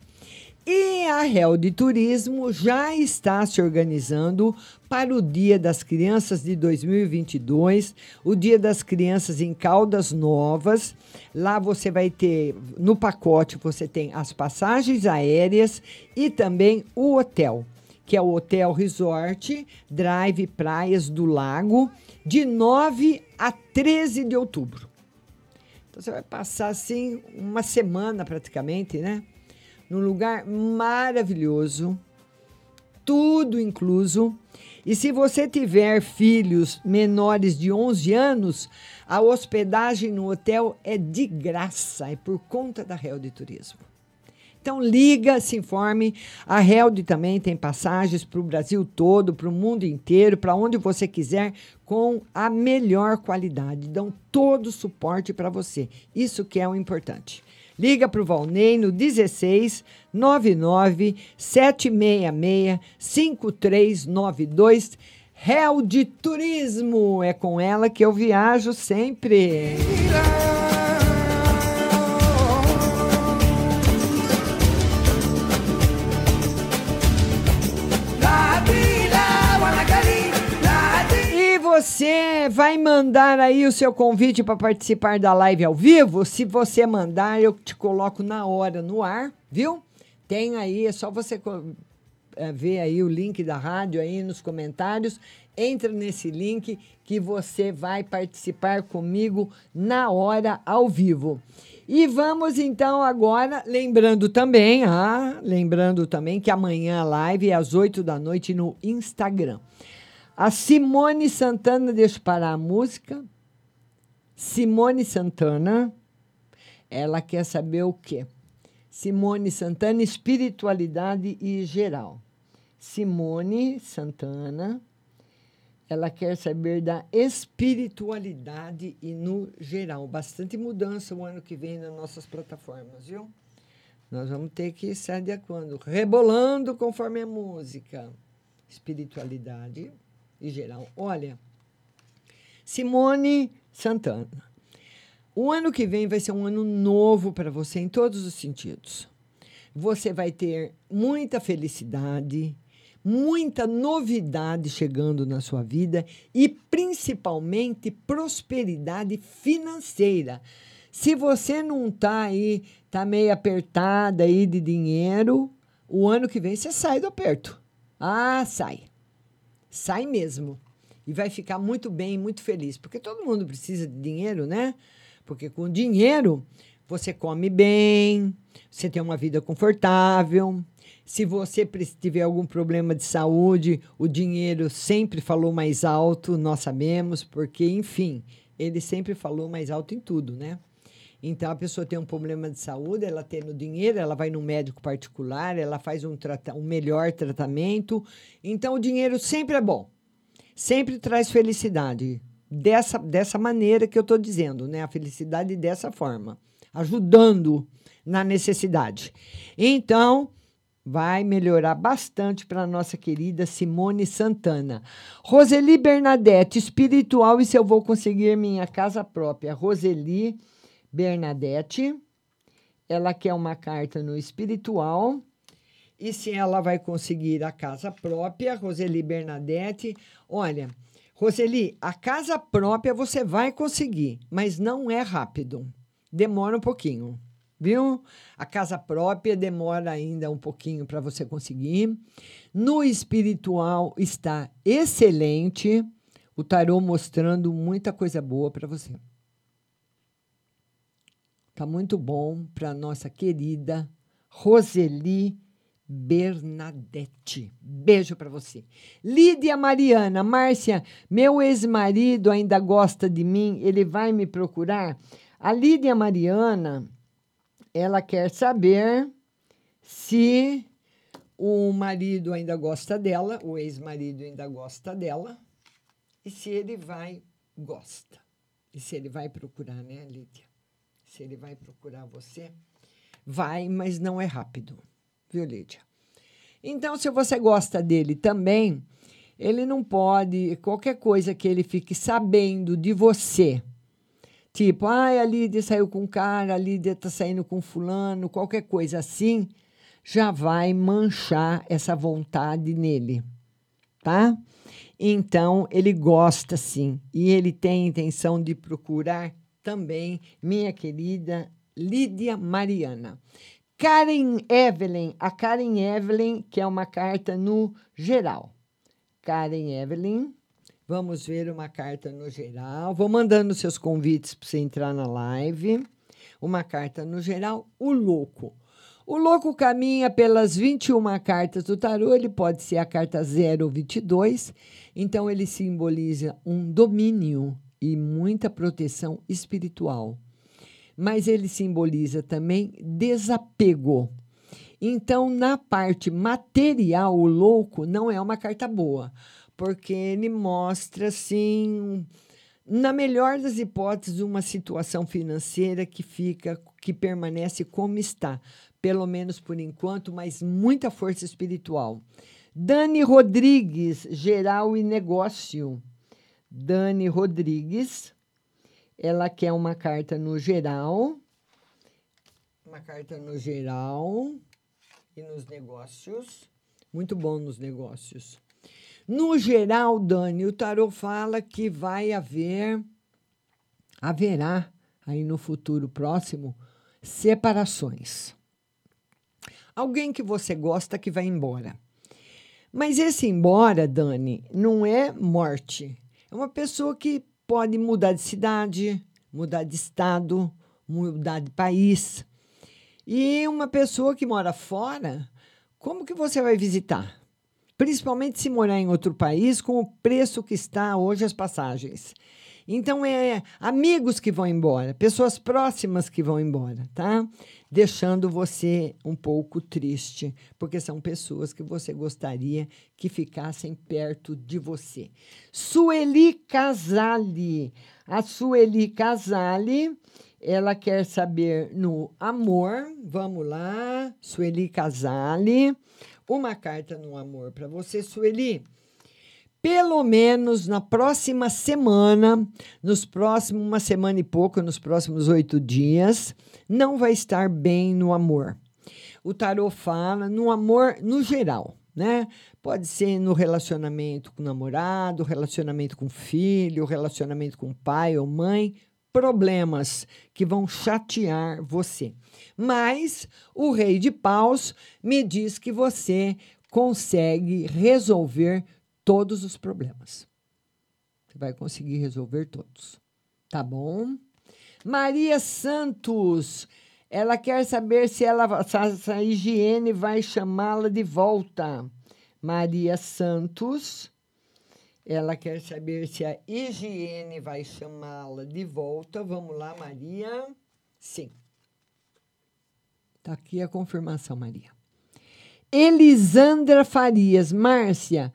E a Real de Turismo já está se organizando para o Dia das Crianças de 2022, o Dia das Crianças em Caldas Novas. Lá você vai ter, no pacote, você tem as passagens aéreas e também o hotel, que é o Hotel Resort Drive Praias do Lago, de 9 a 13 de outubro. Então você vai passar assim uma semana praticamente, né? Num lugar maravilhoso, tudo incluso. E se você tiver filhos menores de 11 anos, a hospedagem no hotel é de graça, é por conta da Real de Turismo. Então liga, se informe. A Held também tem passagens para o Brasil todo, para o mundo inteiro, para onde você quiser, com a melhor qualidade. Dão todo o suporte para você. Isso que é o importante. Liga para o Valnei no 16 99 766 5392. Held Turismo. É com ela que eu viajo sempre. Você vai mandar aí o seu convite para participar da live ao vivo? Se você mandar, eu te coloco na hora no ar, viu? Tem aí, é só você eh, ver aí o link da rádio aí nos comentários. Entra nesse link que você vai participar comigo na hora ao vivo. E vamos então agora, lembrando também, ah, lembrando também que amanhã a live é às 8 da noite no Instagram. A Simone Santana, deixa eu parar a música. Simone Santana, ela quer saber o quê? Simone Santana, espiritualidade e geral. Simone Santana, ela quer saber da espiritualidade e no geral. Bastante mudança o ano que vem nas nossas plataformas, viu? Nós vamos ter que se adequando, rebolando conforme a música. Espiritualidade e geral. Olha, Simone Santana. O ano que vem vai ser um ano novo para você em todos os sentidos. Você vai ter muita felicidade, muita novidade chegando na sua vida e principalmente prosperidade financeira. Se você não tá aí, tá meio apertada aí de dinheiro, o ano que vem você sai do aperto. Ah, sai. Sai mesmo. E vai ficar muito bem, muito feliz, porque todo mundo precisa de dinheiro, né? Porque com dinheiro você come bem, você tem uma vida confortável. Se você tiver algum problema de saúde, o dinheiro sempre falou mais alto, nós sabemos, porque, enfim, ele sempre falou mais alto em tudo, né? Então, a pessoa tem um problema de saúde, ela tendo dinheiro, ela vai no médico particular, ela faz um, um melhor tratamento. Então, o dinheiro sempre é bom sempre traz felicidade. Dessa, dessa maneira que eu estou dizendo, né? A felicidade dessa forma, ajudando na necessidade. Então, vai melhorar bastante para a nossa querida Simone Santana. Roseli Bernadette, espiritual e se eu vou conseguir minha casa própria. Roseli Bernadette, ela quer uma carta no espiritual. E se ela vai conseguir a casa própria, Roseli Bernadette, olha, Roseli, a casa própria você vai conseguir, mas não é rápido. Demora um pouquinho, viu? A casa própria demora ainda um pouquinho para você conseguir. No espiritual está excelente. O tarô mostrando muita coisa boa para você. Tá muito bom para nossa querida Roseli Bernadette. Beijo para você. Lídia Mariana, Márcia, meu ex-marido ainda gosta de mim, ele vai me procurar? A Lídia Mariana, ela quer saber se o marido ainda gosta dela, o ex-marido ainda gosta dela, e se ele vai, gosta. E se ele vai procurar, né, Lídia? Se ele vai procurar você, vai, mas não é rápido, viu, Lídia? Então, se você gosta dele também, ele não pode, qualquer coisa que ele fique sabendo de você, tipo, ai, a Lídia saiu com cara, a Lídia tá saindo com fulano, qualquer coisa assim, já vai manchar essa vontade nele, tá? Então, ele gosta sim, e ele tem intenção de procurar também minha querida Lídia Mariana. Karen Evelyn, a Karen Evelyn, que é uma carta no geral. Karen Evelyn, vamos ver uma carta no geral. Vou mandando seus convites para você entrar na live. Uma carta no geral, o louco. O louco caminha pelas 21 cartas do tarô, ele pode ser a carta 0 ou 22, então ele simboliza um domínio e muita proteção espiritual. Mas ele simboliza também desapego. Então, na parte material, o louco não é uma carta boa, porque ele mostra, assim, na melhor das hipóteses, uma situação financeira que fica, que permanece como está, pelo menos por enquanto, mas muita força espiritual. Dani Rodrigues, geral e negócio. Dani Rodrigues, ela quer uma carta no geral, uma carta no geral e nos negócios. Muito bom nos negócios. No geral, Dani, o tarot fala que vai haver, haverá aí no futuro próximo separações. Alguém que você gosta que vai embora. Mas esse embora, Dani, não é morte. É uma pessoa que pode mudar de cidade, mudar de estado, mudar de país. E uma pessoa que mora fora, como que você vai visitar? Principalmente se morar em outro país com o preço que está hoje as passagens. Então é amigos que vão embora, pessoas próximas que vão embora, tá? Deixando você um pouco triste, porque são pessoas que você gostaria que ficassem perto de você. Sueli Casale. A Sueli Casale, ela quer saber no amor. Vamos lá, Sueli Casale. Uma carta no amor para você, Sueli pelo menos na próxima semana, nos próximos, uma semana e pouco, nos próximos oito dias, não vai estar bem no amor. O tarot fala no amor no geral, né? Pode ser no relacionamento com o namorado, relacionamento com filho, relacionamento com pai ou mãe, problemas que vão chatear você. Mas o rei de paus me diz que você consegue resolver todos os problemas. Você vai conseguir resolver todos. Tá bom? Maria Santos, ela quer saber se ela se essa higiene vai chamá-la de volta. Maria Santos, ela quer saber se a higiene vai chamá-la de volta. Vamos lá, Maria. Sim. Tá aqui a confirmação, Maria. Elisandra Farias, Márcia,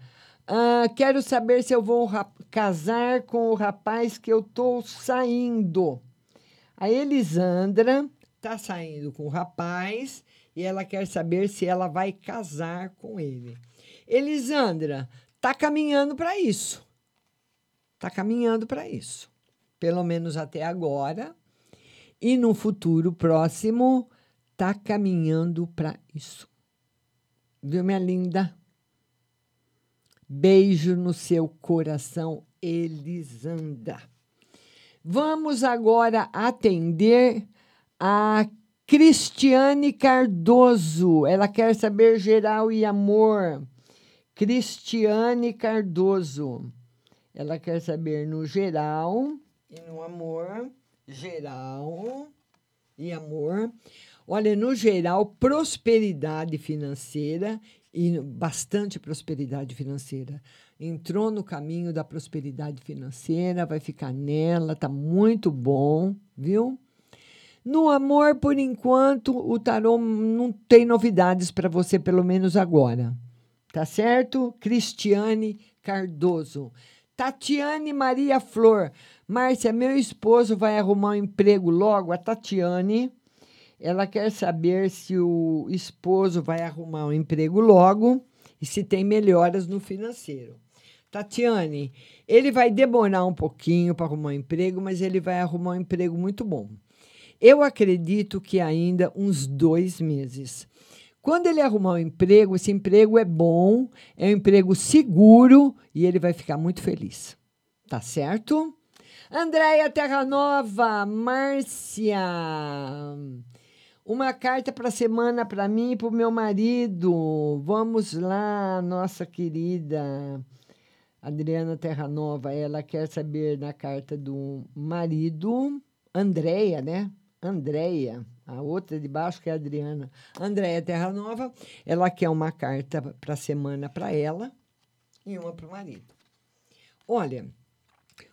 ah, quero saber se eu vou casar com o rapaz que eu estou saindo. A Elisandra está saindo com o rapaz e ela quer saber se ela vai casar com ele. Elisandra, está caminhando para isso. Está caminhando para isso. Pelo menos até agora. E no futuro próximo, está caminhando para isso. Viu, minha linda? Beijo no seu coração, Elisandra. Vamos agora atender a Cristiane Cardoso, ela quer saber geral e amor. Cristiane Cardoso, ela quer saber no geral e no amor. Geral e amor. Olha, no geral, prosperidade financeira e bastante prosperidade financeira. Entrou no caminho da prosperidade financeira, vai ficar nela, tá muito bom, viu? No amor, por enquanto, o tarô não tem novidades para você, pelo menos agora. Tá certo? Cristiane Cardoso. Tatiane Maria Flor. Márcia, meu esposo vai arrumar um emprego logo. A Tatiane, ela quer saber se o esposo vai arrumar um emprego logo e se tem melhoras no financeiro. Tatiane, ele vai demorar um pouquinho para arrumar um emprego, mas ele vai arrumar um emprego muito bom. Eu acredito que ainda uns dois meses. Quando ele arrumar um emprego, esse emprego é bom, é um emprego seguro e ele vai ficar muito feliz. Tá certo? Andréia Terra Nova, Márcia. Uma carta para a semana para mim e para o meu marido. Vamos lá, nossa querida Adriana Terra Nova. Ela quer saber na carta do marido, Andréia, né? Andréia, a outra de baixo que é a Adriana. Andréia Terra Nova, ela quer uma carta para a semana para ela e uma para o marido. Olha,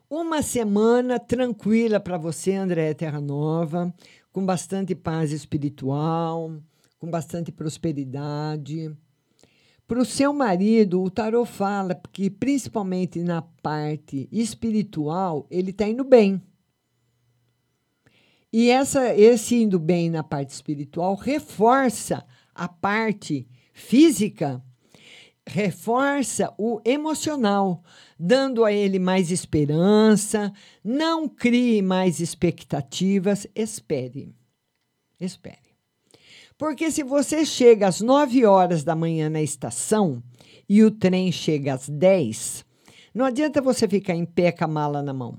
uma semana tranquila para você, Andréia Terra Nova, com bastante paz espiritual, com bastante prosperidade. Para o seu marido, o tarot fala que, principalmente na parte espiritual, ele está indo bem. E essa, esse indo bem na parte espiritual reforça a parte física, reforça o emocional, dando a ele mais esperança. Não crie mais expectativas, espere. Espere. Porque se você chega às 9 horas da manhã na estação e o trem chega às 10, não adianta você ficar em pé com a mala na mão.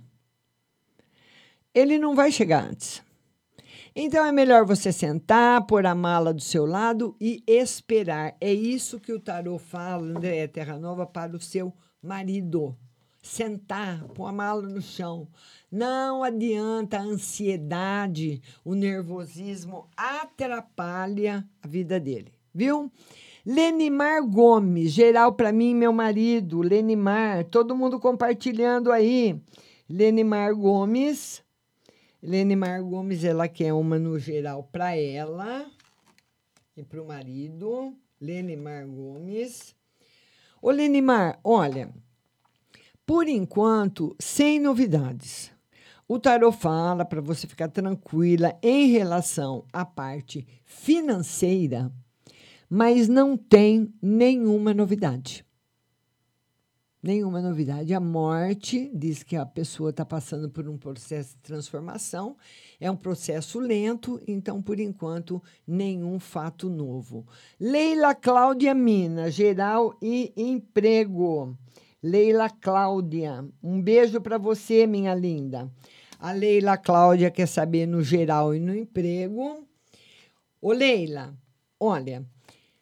Ele não vai chegar antes. Então é melhor você sentar, pôr a mala do seu lado e esperar. É isso que o tarô fala, André Terra Nova, para o seu marido. Sentar, pôr a mala no chão. Não adianta a ansiedade, o nervosismo atrapalha a vida dele, viu? Lenimar Gomes, geral para mim, meu marido, Lenimar, todo mundo compartilhando aí. Lenimar Gomes, Lenimar Gomes, ela quer uma no geral para ela e para o marido. Lenimar Gomes. Ô, Lenimar, olha, por enquanto, sem novidades. O tarot fala para você ficar tranquila em relação à parte financeira, mas não tem nenhuma novidade. Nenhuma novidade. A morte diz que a pessoa está passando por um processo de transformação. É um processo lento, então, por enquanto, nenhum fato novo. Leila Cláudia Mina, geral e emprego. Leila Cláudia, um beijo para você, minha linda. A Leila Cláudia quer saber no geral e no emprego. Ô, Leila, olha,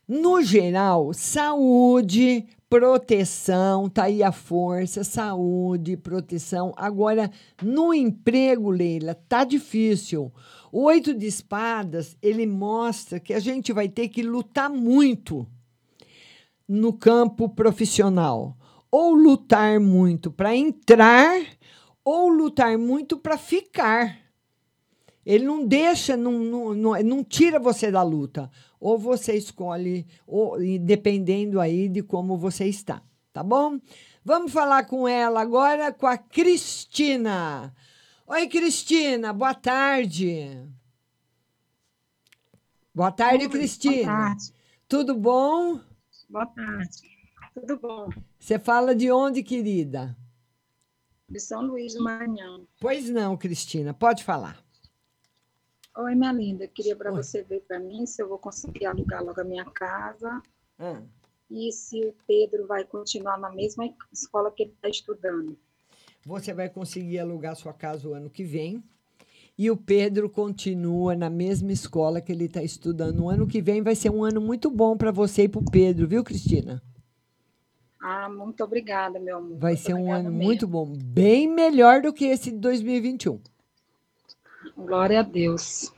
no geral, saúde, proteção, tá aí a força, saúde, proteção. Agora, no emprego, Leila, tá difícil. O oito de espadas, ele mostra que a gente vai ter que lutar muito no campo profissional. Ou lutar muito para entrar, ou lutar muito para ficar. Ele não deixa, não, não, não, tira você da luta. Ou você escolhe, ou, dependendo aí de como você está. Tá bom? Vamos falar com ela agora, com a Cristina. Oi, Cristina, boa tarde. Boa tarde, Oi, Cristina. Boa tarde. Tudo bom? Boa tarde. Tudo bom? Você fala de onde, querida? De São Luís do Maranhão. Pois não, Cristina, pode falar. Oi, minha linda. Queria para você ver para mim se eu vou conseguir alugar logo a minha casa Hum. e se o Pedro vai continuar na mesma escola que ele está estudando. Você vai conseguir alugar sua casa o ano que vem. E o Pedro continua na mesma escola que ele está estudando. O ano que vem vai ser um ano muito bom para você e para o Pedro, viu, Cristina? Ah, muito obrigada, meu amor. Vai ser um obrigada ano mesmo. muito bom, bem melhor do que esse de 2021. Glória a Deus.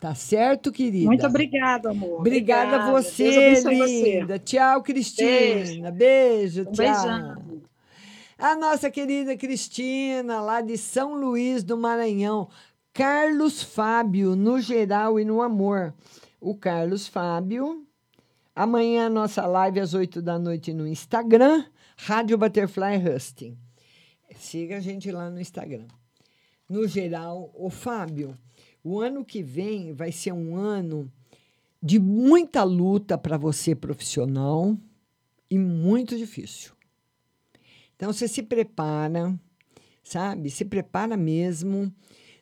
Tá certo, querida? Muito obrigada, amor. Obrigada a Deus você, abençoe você. linda. Tchau, Cristina. Beijo, Um tchau. beijão. A nossa querida Cristina, lá de São Luís do Maranhão. Carlos Fábio, no geral e no amor. O Carlos Fábio. Amanhã, nossa live às 8 da noite no Instagram, Rádio Butterfly Husting. Siga a gente lá no Instagram. No geral, o Fábio, o ano que vem vai ser um ano de muita luta para você profissional e muito difícil. Então você se prepara, sabe? Se prepara mesmo.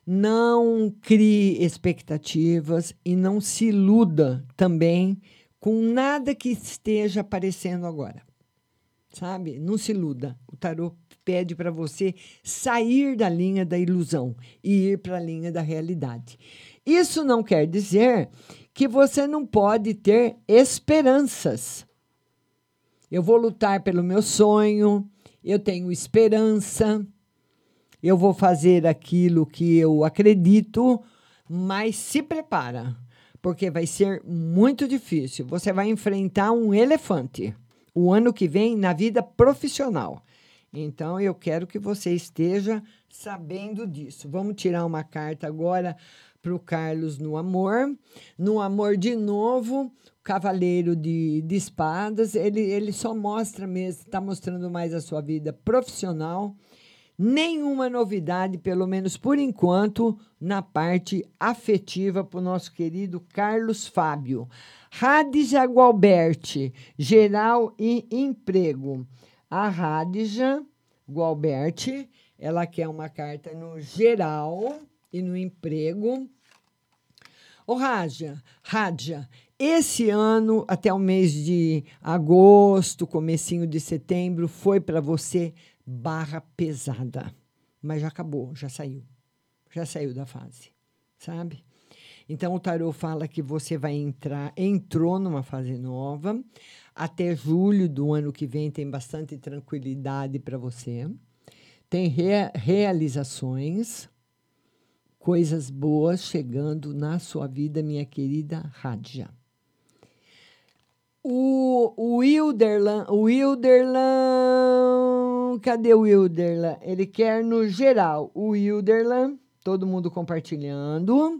Não crie expectativas e não se iluda também com nada que esteja aparecendo agora. Sabe? Não se iluda. O tarô pede para você sair da linha da ilusão e ir para a linha da realidade. Isso não quer dizer que você não pode ter esperanças. Eu vou lutar pelo meu sonho, eu tenho esperança, eu vou fazer aquilo que eu acredito, mas se prepara, porque vai ser muito difícil. Você vai enfrentar um elefante o ano que vem na vida profissional. Então eu quero que você esteja sabendo disso. Vamos tirar uma carta agora para o Carlos no amor. No amor, de novo, Cavaleiro de, de Espadas. Ele, ele só mostra mesmo, está mostrando mais a sua vida profissional. Nenhuma novidade, pelo menos por enquanto, na parte afetiva para o nosso querido Carlos Fábio. Radija Gualberti, geral e emprego. A Radija Gualberti, ela quer uma carta no geral e no emprego. Ô, Rádia, Rádia, esse ano, até o mês de agosto, comecinho de setembro, foi para você barra pesada. Mas já acabou, já saiu. Já saiu da fase, sabe? Então, o tarô fala que você vai entrar, entrou numa fase nova. Até julho do ano que vem tem bastante tranquilidade para você. Tem rea- realizações, coisas boas chegando na sua vida, minha querida Rádia. O, o Wilderlan, o Wilderlan, cadê o Wilderlan? Ele quer no geral. O Wilderlan, todo mundo compartilhando.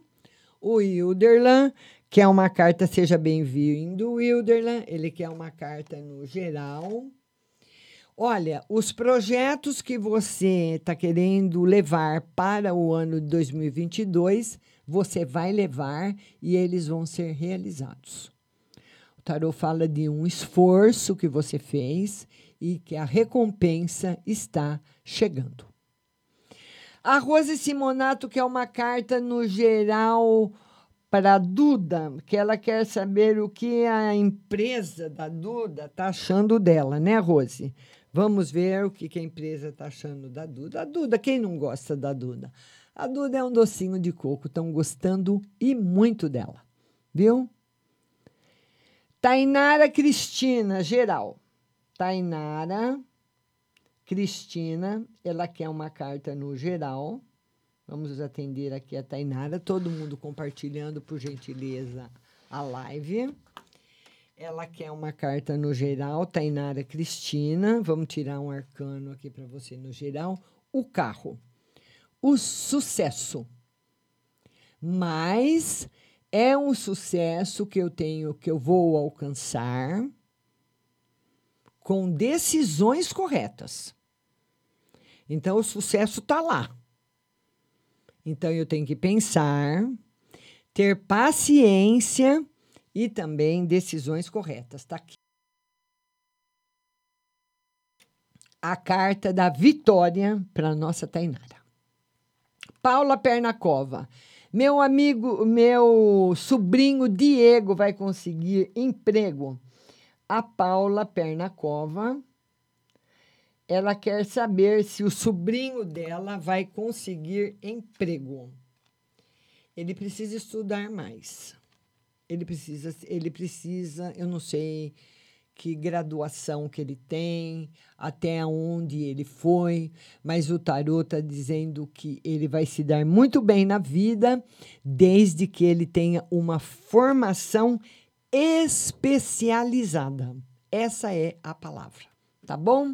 O Wilderlan quer uma carta, seja bem-vindo, Wilderlan. Ele quer uma carta no geral. Olha, os projetos que você está querendo levar para o ano de 2022, você vai levar e eles vão ser realizados. O tarô fala de um esforço que você fez e que a recompensa está chegando. A Rose Simonato quer uma carta no geral para a Duda, que ela quer saber o que a empresa da Duda está achando dela, né, Rose? Vamos ver o que, que a empresa está achando da Duda. A Duda, quem não gosta da Duda? A Duda é um docinho de coco, estão gostando e muito dela, viu? Tainara Cristina, geral. Tainara Cristina, ela quer uma carta no geral. Vamos atender aqui a Tainara, todo mundo compartilhando, por gentileza, a live. Ela quer uma carta no geral, Tainara Cristina. Vamos tirar um arcano aqui para você no geral. O carro. O sucesso. Mas é um sucesso que eu tenho, que eu vou alcançar com decisões corretas. Então, o sucesso está lá. Então, eu tenho que pensar, ter paciência e também decisões corretas. Está aqui. A carta da vitória para nossa Tainara. Paula Pernacova. Meu amigo, meu sobrinho Diego vai conseguir emprego. A Paula Pernacova, ela quer saber se o sobrinho dela vai conseguir emprego. Ele precisa estudar mais. Ele precisa, ele precisa, eu não sei que graduação que ele tem, até onde ele foi, mas o tarot está dizendo que ele vai se dar muito bem na vida, desde que ele tenha uma formação especializada. Essa é a palavra, tá bom?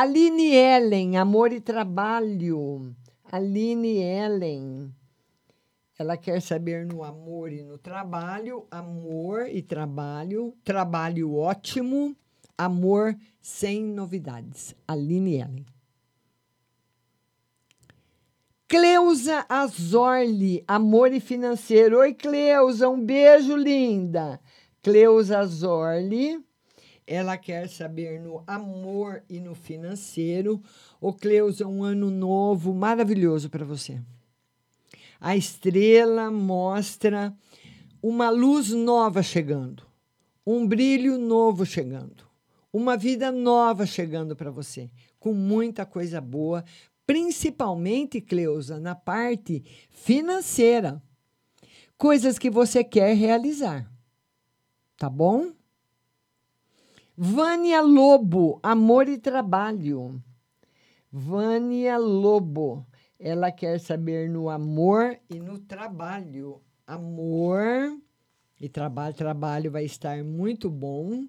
Aline Ellen, amor e trabalho. Aline Ellen. Ela quer saber no amor e no trabalho, amor e trabalho, trabalho ótimo, amor sem novidades. Aline Ellen. Cleusa Azorli, amor e financeiro. Oi, Cleusa, um beijo, linda. Cleusa Azorli, ela quer saber no amor e no financeiro. Ô, Cleusa, um ano novo maravilhoso para você. A estrela mostra uma luz nova chegando, um brilho novo chegando, uma vida nova chegando para você, com muita coisa boa, principalmente, Cleusa, na parte financeira. Coisas que você quer realizar. Tá bom? Vânia Lobo, amor e trabalho. Vânia Lobo, ela quer saber no amor e no trabalho. Amor e trabalho, trabalho vai estar muito bom.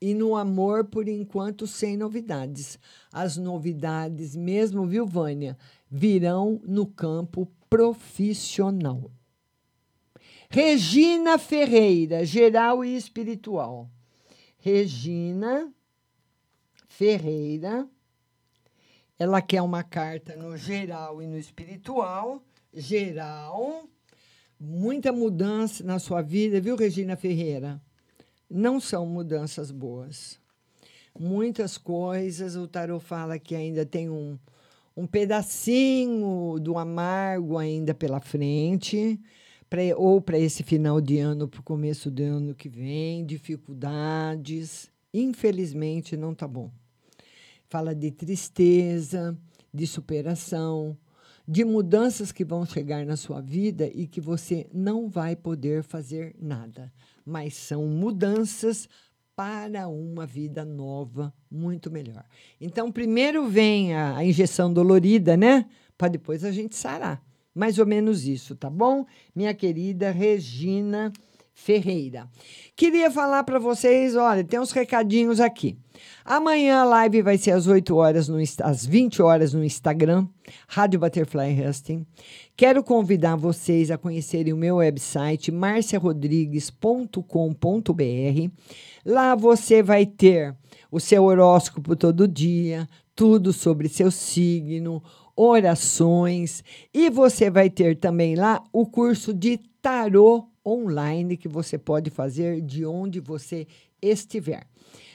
E no amor, por enquanto, sem novidades. As novidades, mesmo, viu, Vânia, virão no campo profissional. Regina Ferreira, geral e espiritual. Regina Ferreira, ela quer uma carta no geral e no espiritual. Geral, muita mudança na sua vida, viu, Regina Ferreira? Não são mudanças boas. Muitas coisas, o tarot fala que ainda tem um, um pedacinho do amargo ainda pela frente, pra, ou para esse final de ano, para o começo do ano que vem, dificuldades. Infelizmente, não tá bom fala de tristeza, de superação, de mudanças que vão chegar na sua vida e que você não vai poder fazer nada. Mas são mudanças para uma vida nova, muito melhor. Então, primeiro vem a, a injeção dolorida, né? Para depois a gente sarar. Mais ou menos isso, tá bom? Minha querida Regina Ferreira. Queria falar para vocês, olha, tem uns recadinhos aqui. Amanhã a live vai ser às 8 horas, no, às 20 horas no Instagram, Rádio Butterfly Husting. Quero convidar vocês a conhecerem o meu website, marciarodrigues.com.br. Lá você vai ter o seu horóscopo todo dia, tudo sobre seu signo, orações, e você vai ter também lá o curso de tarô online que você pode fazer de onde você estiver.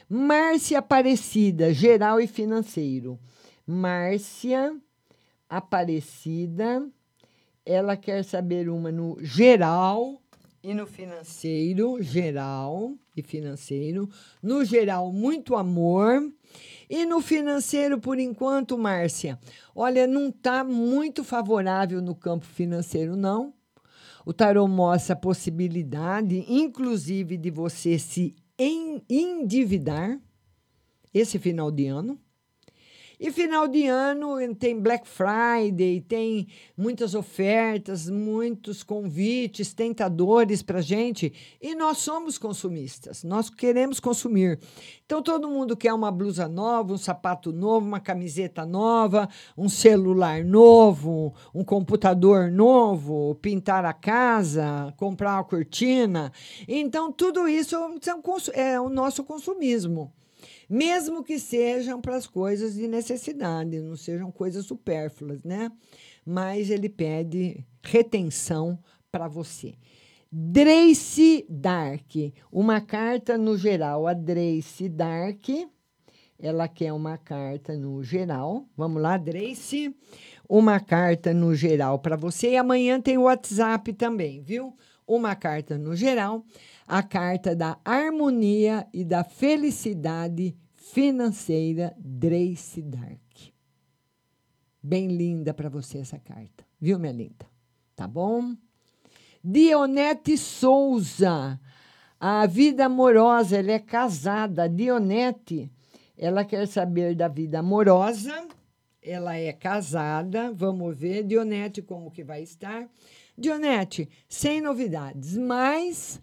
Márcia Aparecida, geral e financeiro. Márcia Aparecida, ela quer saber uma no geral e no financeiro, geral e financeiro. No geral, muito amor. E no financeiro, por enquanto, Márcia, olha, não está muito favorável no campo financeiro, não. O tarot mostra a possibilidade, inclusive, de você se endividar esse final de ano. E final de ano tem Black Friday, tem muitas ofertas, muitos convites tentadores para gente. E nós somos consumistas, nós queremos consumir. Então todo mundo quer uma blusa nova, um sapato novo, uma camiseta nova, um celular novo, um computador novo, pintar a casa, comprar uma cortina. Então tudo isso é o nosso consumismo mesmo que sejam para as coisas de necessidade, não sejam coisas supérfluas, né? Mas ele pede retenção para você. Drace Dark, uma carta no geral. A Drace Dark, ela quer uma carta no geral. Vamos lá, Drace. Uma carta no geral para você. E amanhã tem o WhatsApp também, viu? Uma carta no geral. A carta da harmonia e da felicidade financeira Drace Dark. Bem linda para você essa carta, viu, minha linda? Tá bom? Dionete Souza. A vida amorosa, ela é casada. Dionete, ela quer saber da vida amorosa. Ela é casada. Vamos ver, Dionete, como que vai estar. Dionete, sem novidades, mas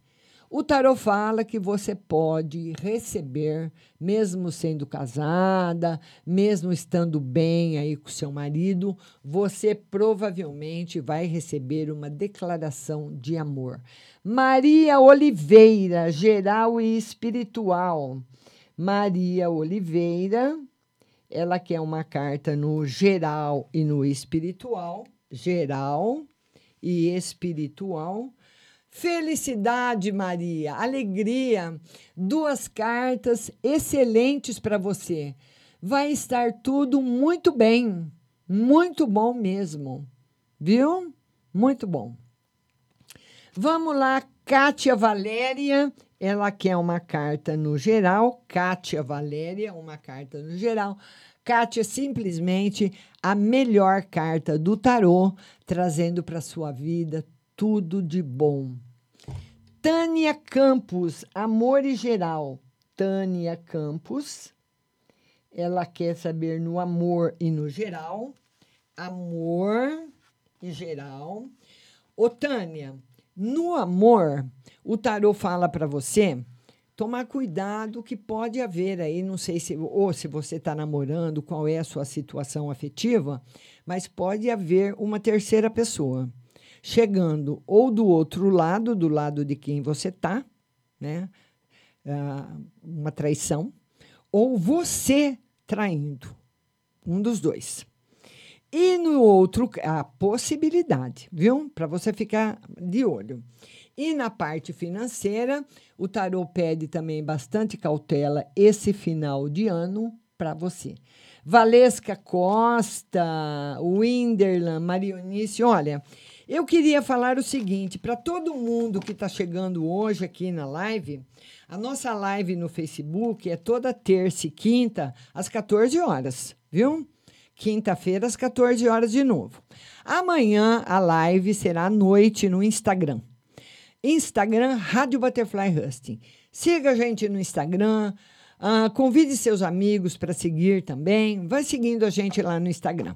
o tarot fala que você pode receber, mesmo sendo casada, mesmo estando bem aí com seu marido, você provavelmente vai receber uma declaração de amor. Maria Oliveira, geral e espiritual. Maria Oliveira, ela quer uma carta no geral e no espiritual, geral e espiritual. Felicidade, Maria, alegria, duas cartas excelentes para você. Vai estar tudo muito bem, muito bom mesmo, viu? Muito bom. Vamos lá, Kátia Valéria, ela quer uma carta no geral. Kátia Valéria, uma carta no geral. Kátia, simplesmente a melhor carta do tarô, trazendo para sua vida tudo de bom. Tânia Campos, amor e geral. Tânia Campos, ela quer saber no amor e no geral. Amor e geral. Ô, Tânia, no amor, o tarô fala para você tomar cuidado que pode haver aí, não sei se ou se você está namorando, qual é a sua situação afetiva, mas pode haver uma terceira pessoa chegando ou do outro lado, do lado de quem você está, né? Ah, uma traição, ou você traindo, um dos dois. E no outro, a possibilidade, viu? Para você ficar de olho. E na parte financeira, o tarô pede também bastante cautela esse final de ano para você. Valesca Costa, Winderland, Marionice, olha, eu queria falar o seguinte para todo mundo que está chegando hoje aqui na live. A nossa live no Facebook é toda terça e quinta, às 14 horas, viu? Quinta-feira, às 14 horas de novo. Amanhã a live será à noite no Instagram. Instagram Rádio Butterfly Husting. Siga a gente no Instagram. Uh, convide seus amigos para seguir também. Vai seguindo a gente lá no Instagram.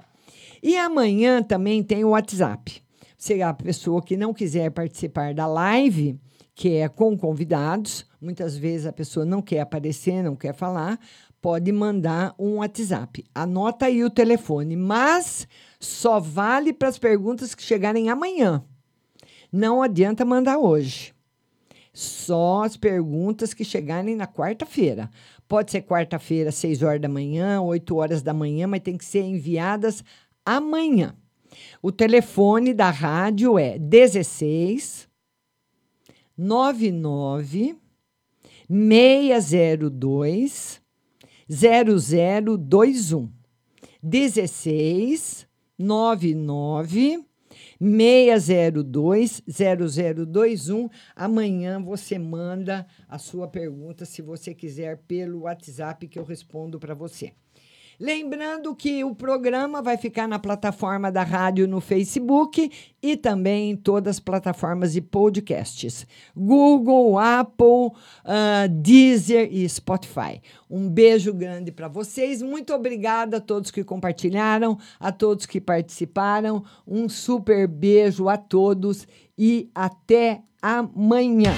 E amanhã também tem o WhatsApp. Se a pessoa que não quiser participar da live, que é com convidados, muitas vezes a pessoa não quer aparecer, não quer falar, pode mandar um WhatsApp. Anota aí o telefone, mas só vale para as perguntas que chegarem amanhã. Não adianta mandar hoje. Só as perguntas que chegarem na quarta-feira. Pode ser quarta-feira, 6 horas da manhã, 8 horas da manhã, mas tem que ser enviadas amanhã. O telefone da rádio é 16 99 602 0021. 16 99 602 0021. Amanhã você manda a sua pergunta, se você quiser, pelo WhatsApp que eu respondo para você. Lembrando que o programa vai ficar na plataforma da rádio no Facebook e também em todas as plataformas de podcasts: Google, Apple, uh, Deezer e Spotify. Um beijo grande para vocês. Muito obrigada a todos que compartilharam, a todos que participaram. Um super beijo a todos e até amanhã.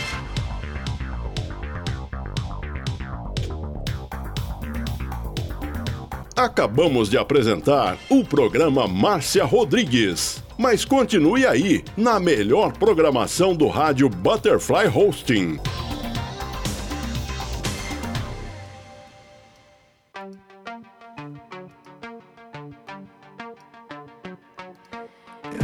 Acabamos de apresentar o programa Márcia Rodrigues. Mas continue aí, na melhor programação do rádio Butterfly Hosting.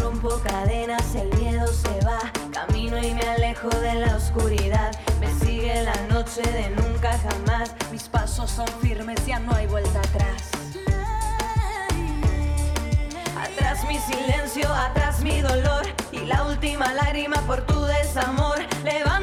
Rompo cadenas, el miedo se va. Camino y me alejo de la oscuridad. Me sigue la noche de nunca jamás. Mis pasos son firmes, ya no hay vuelta atrás. lágrima por tu desamor. Levanta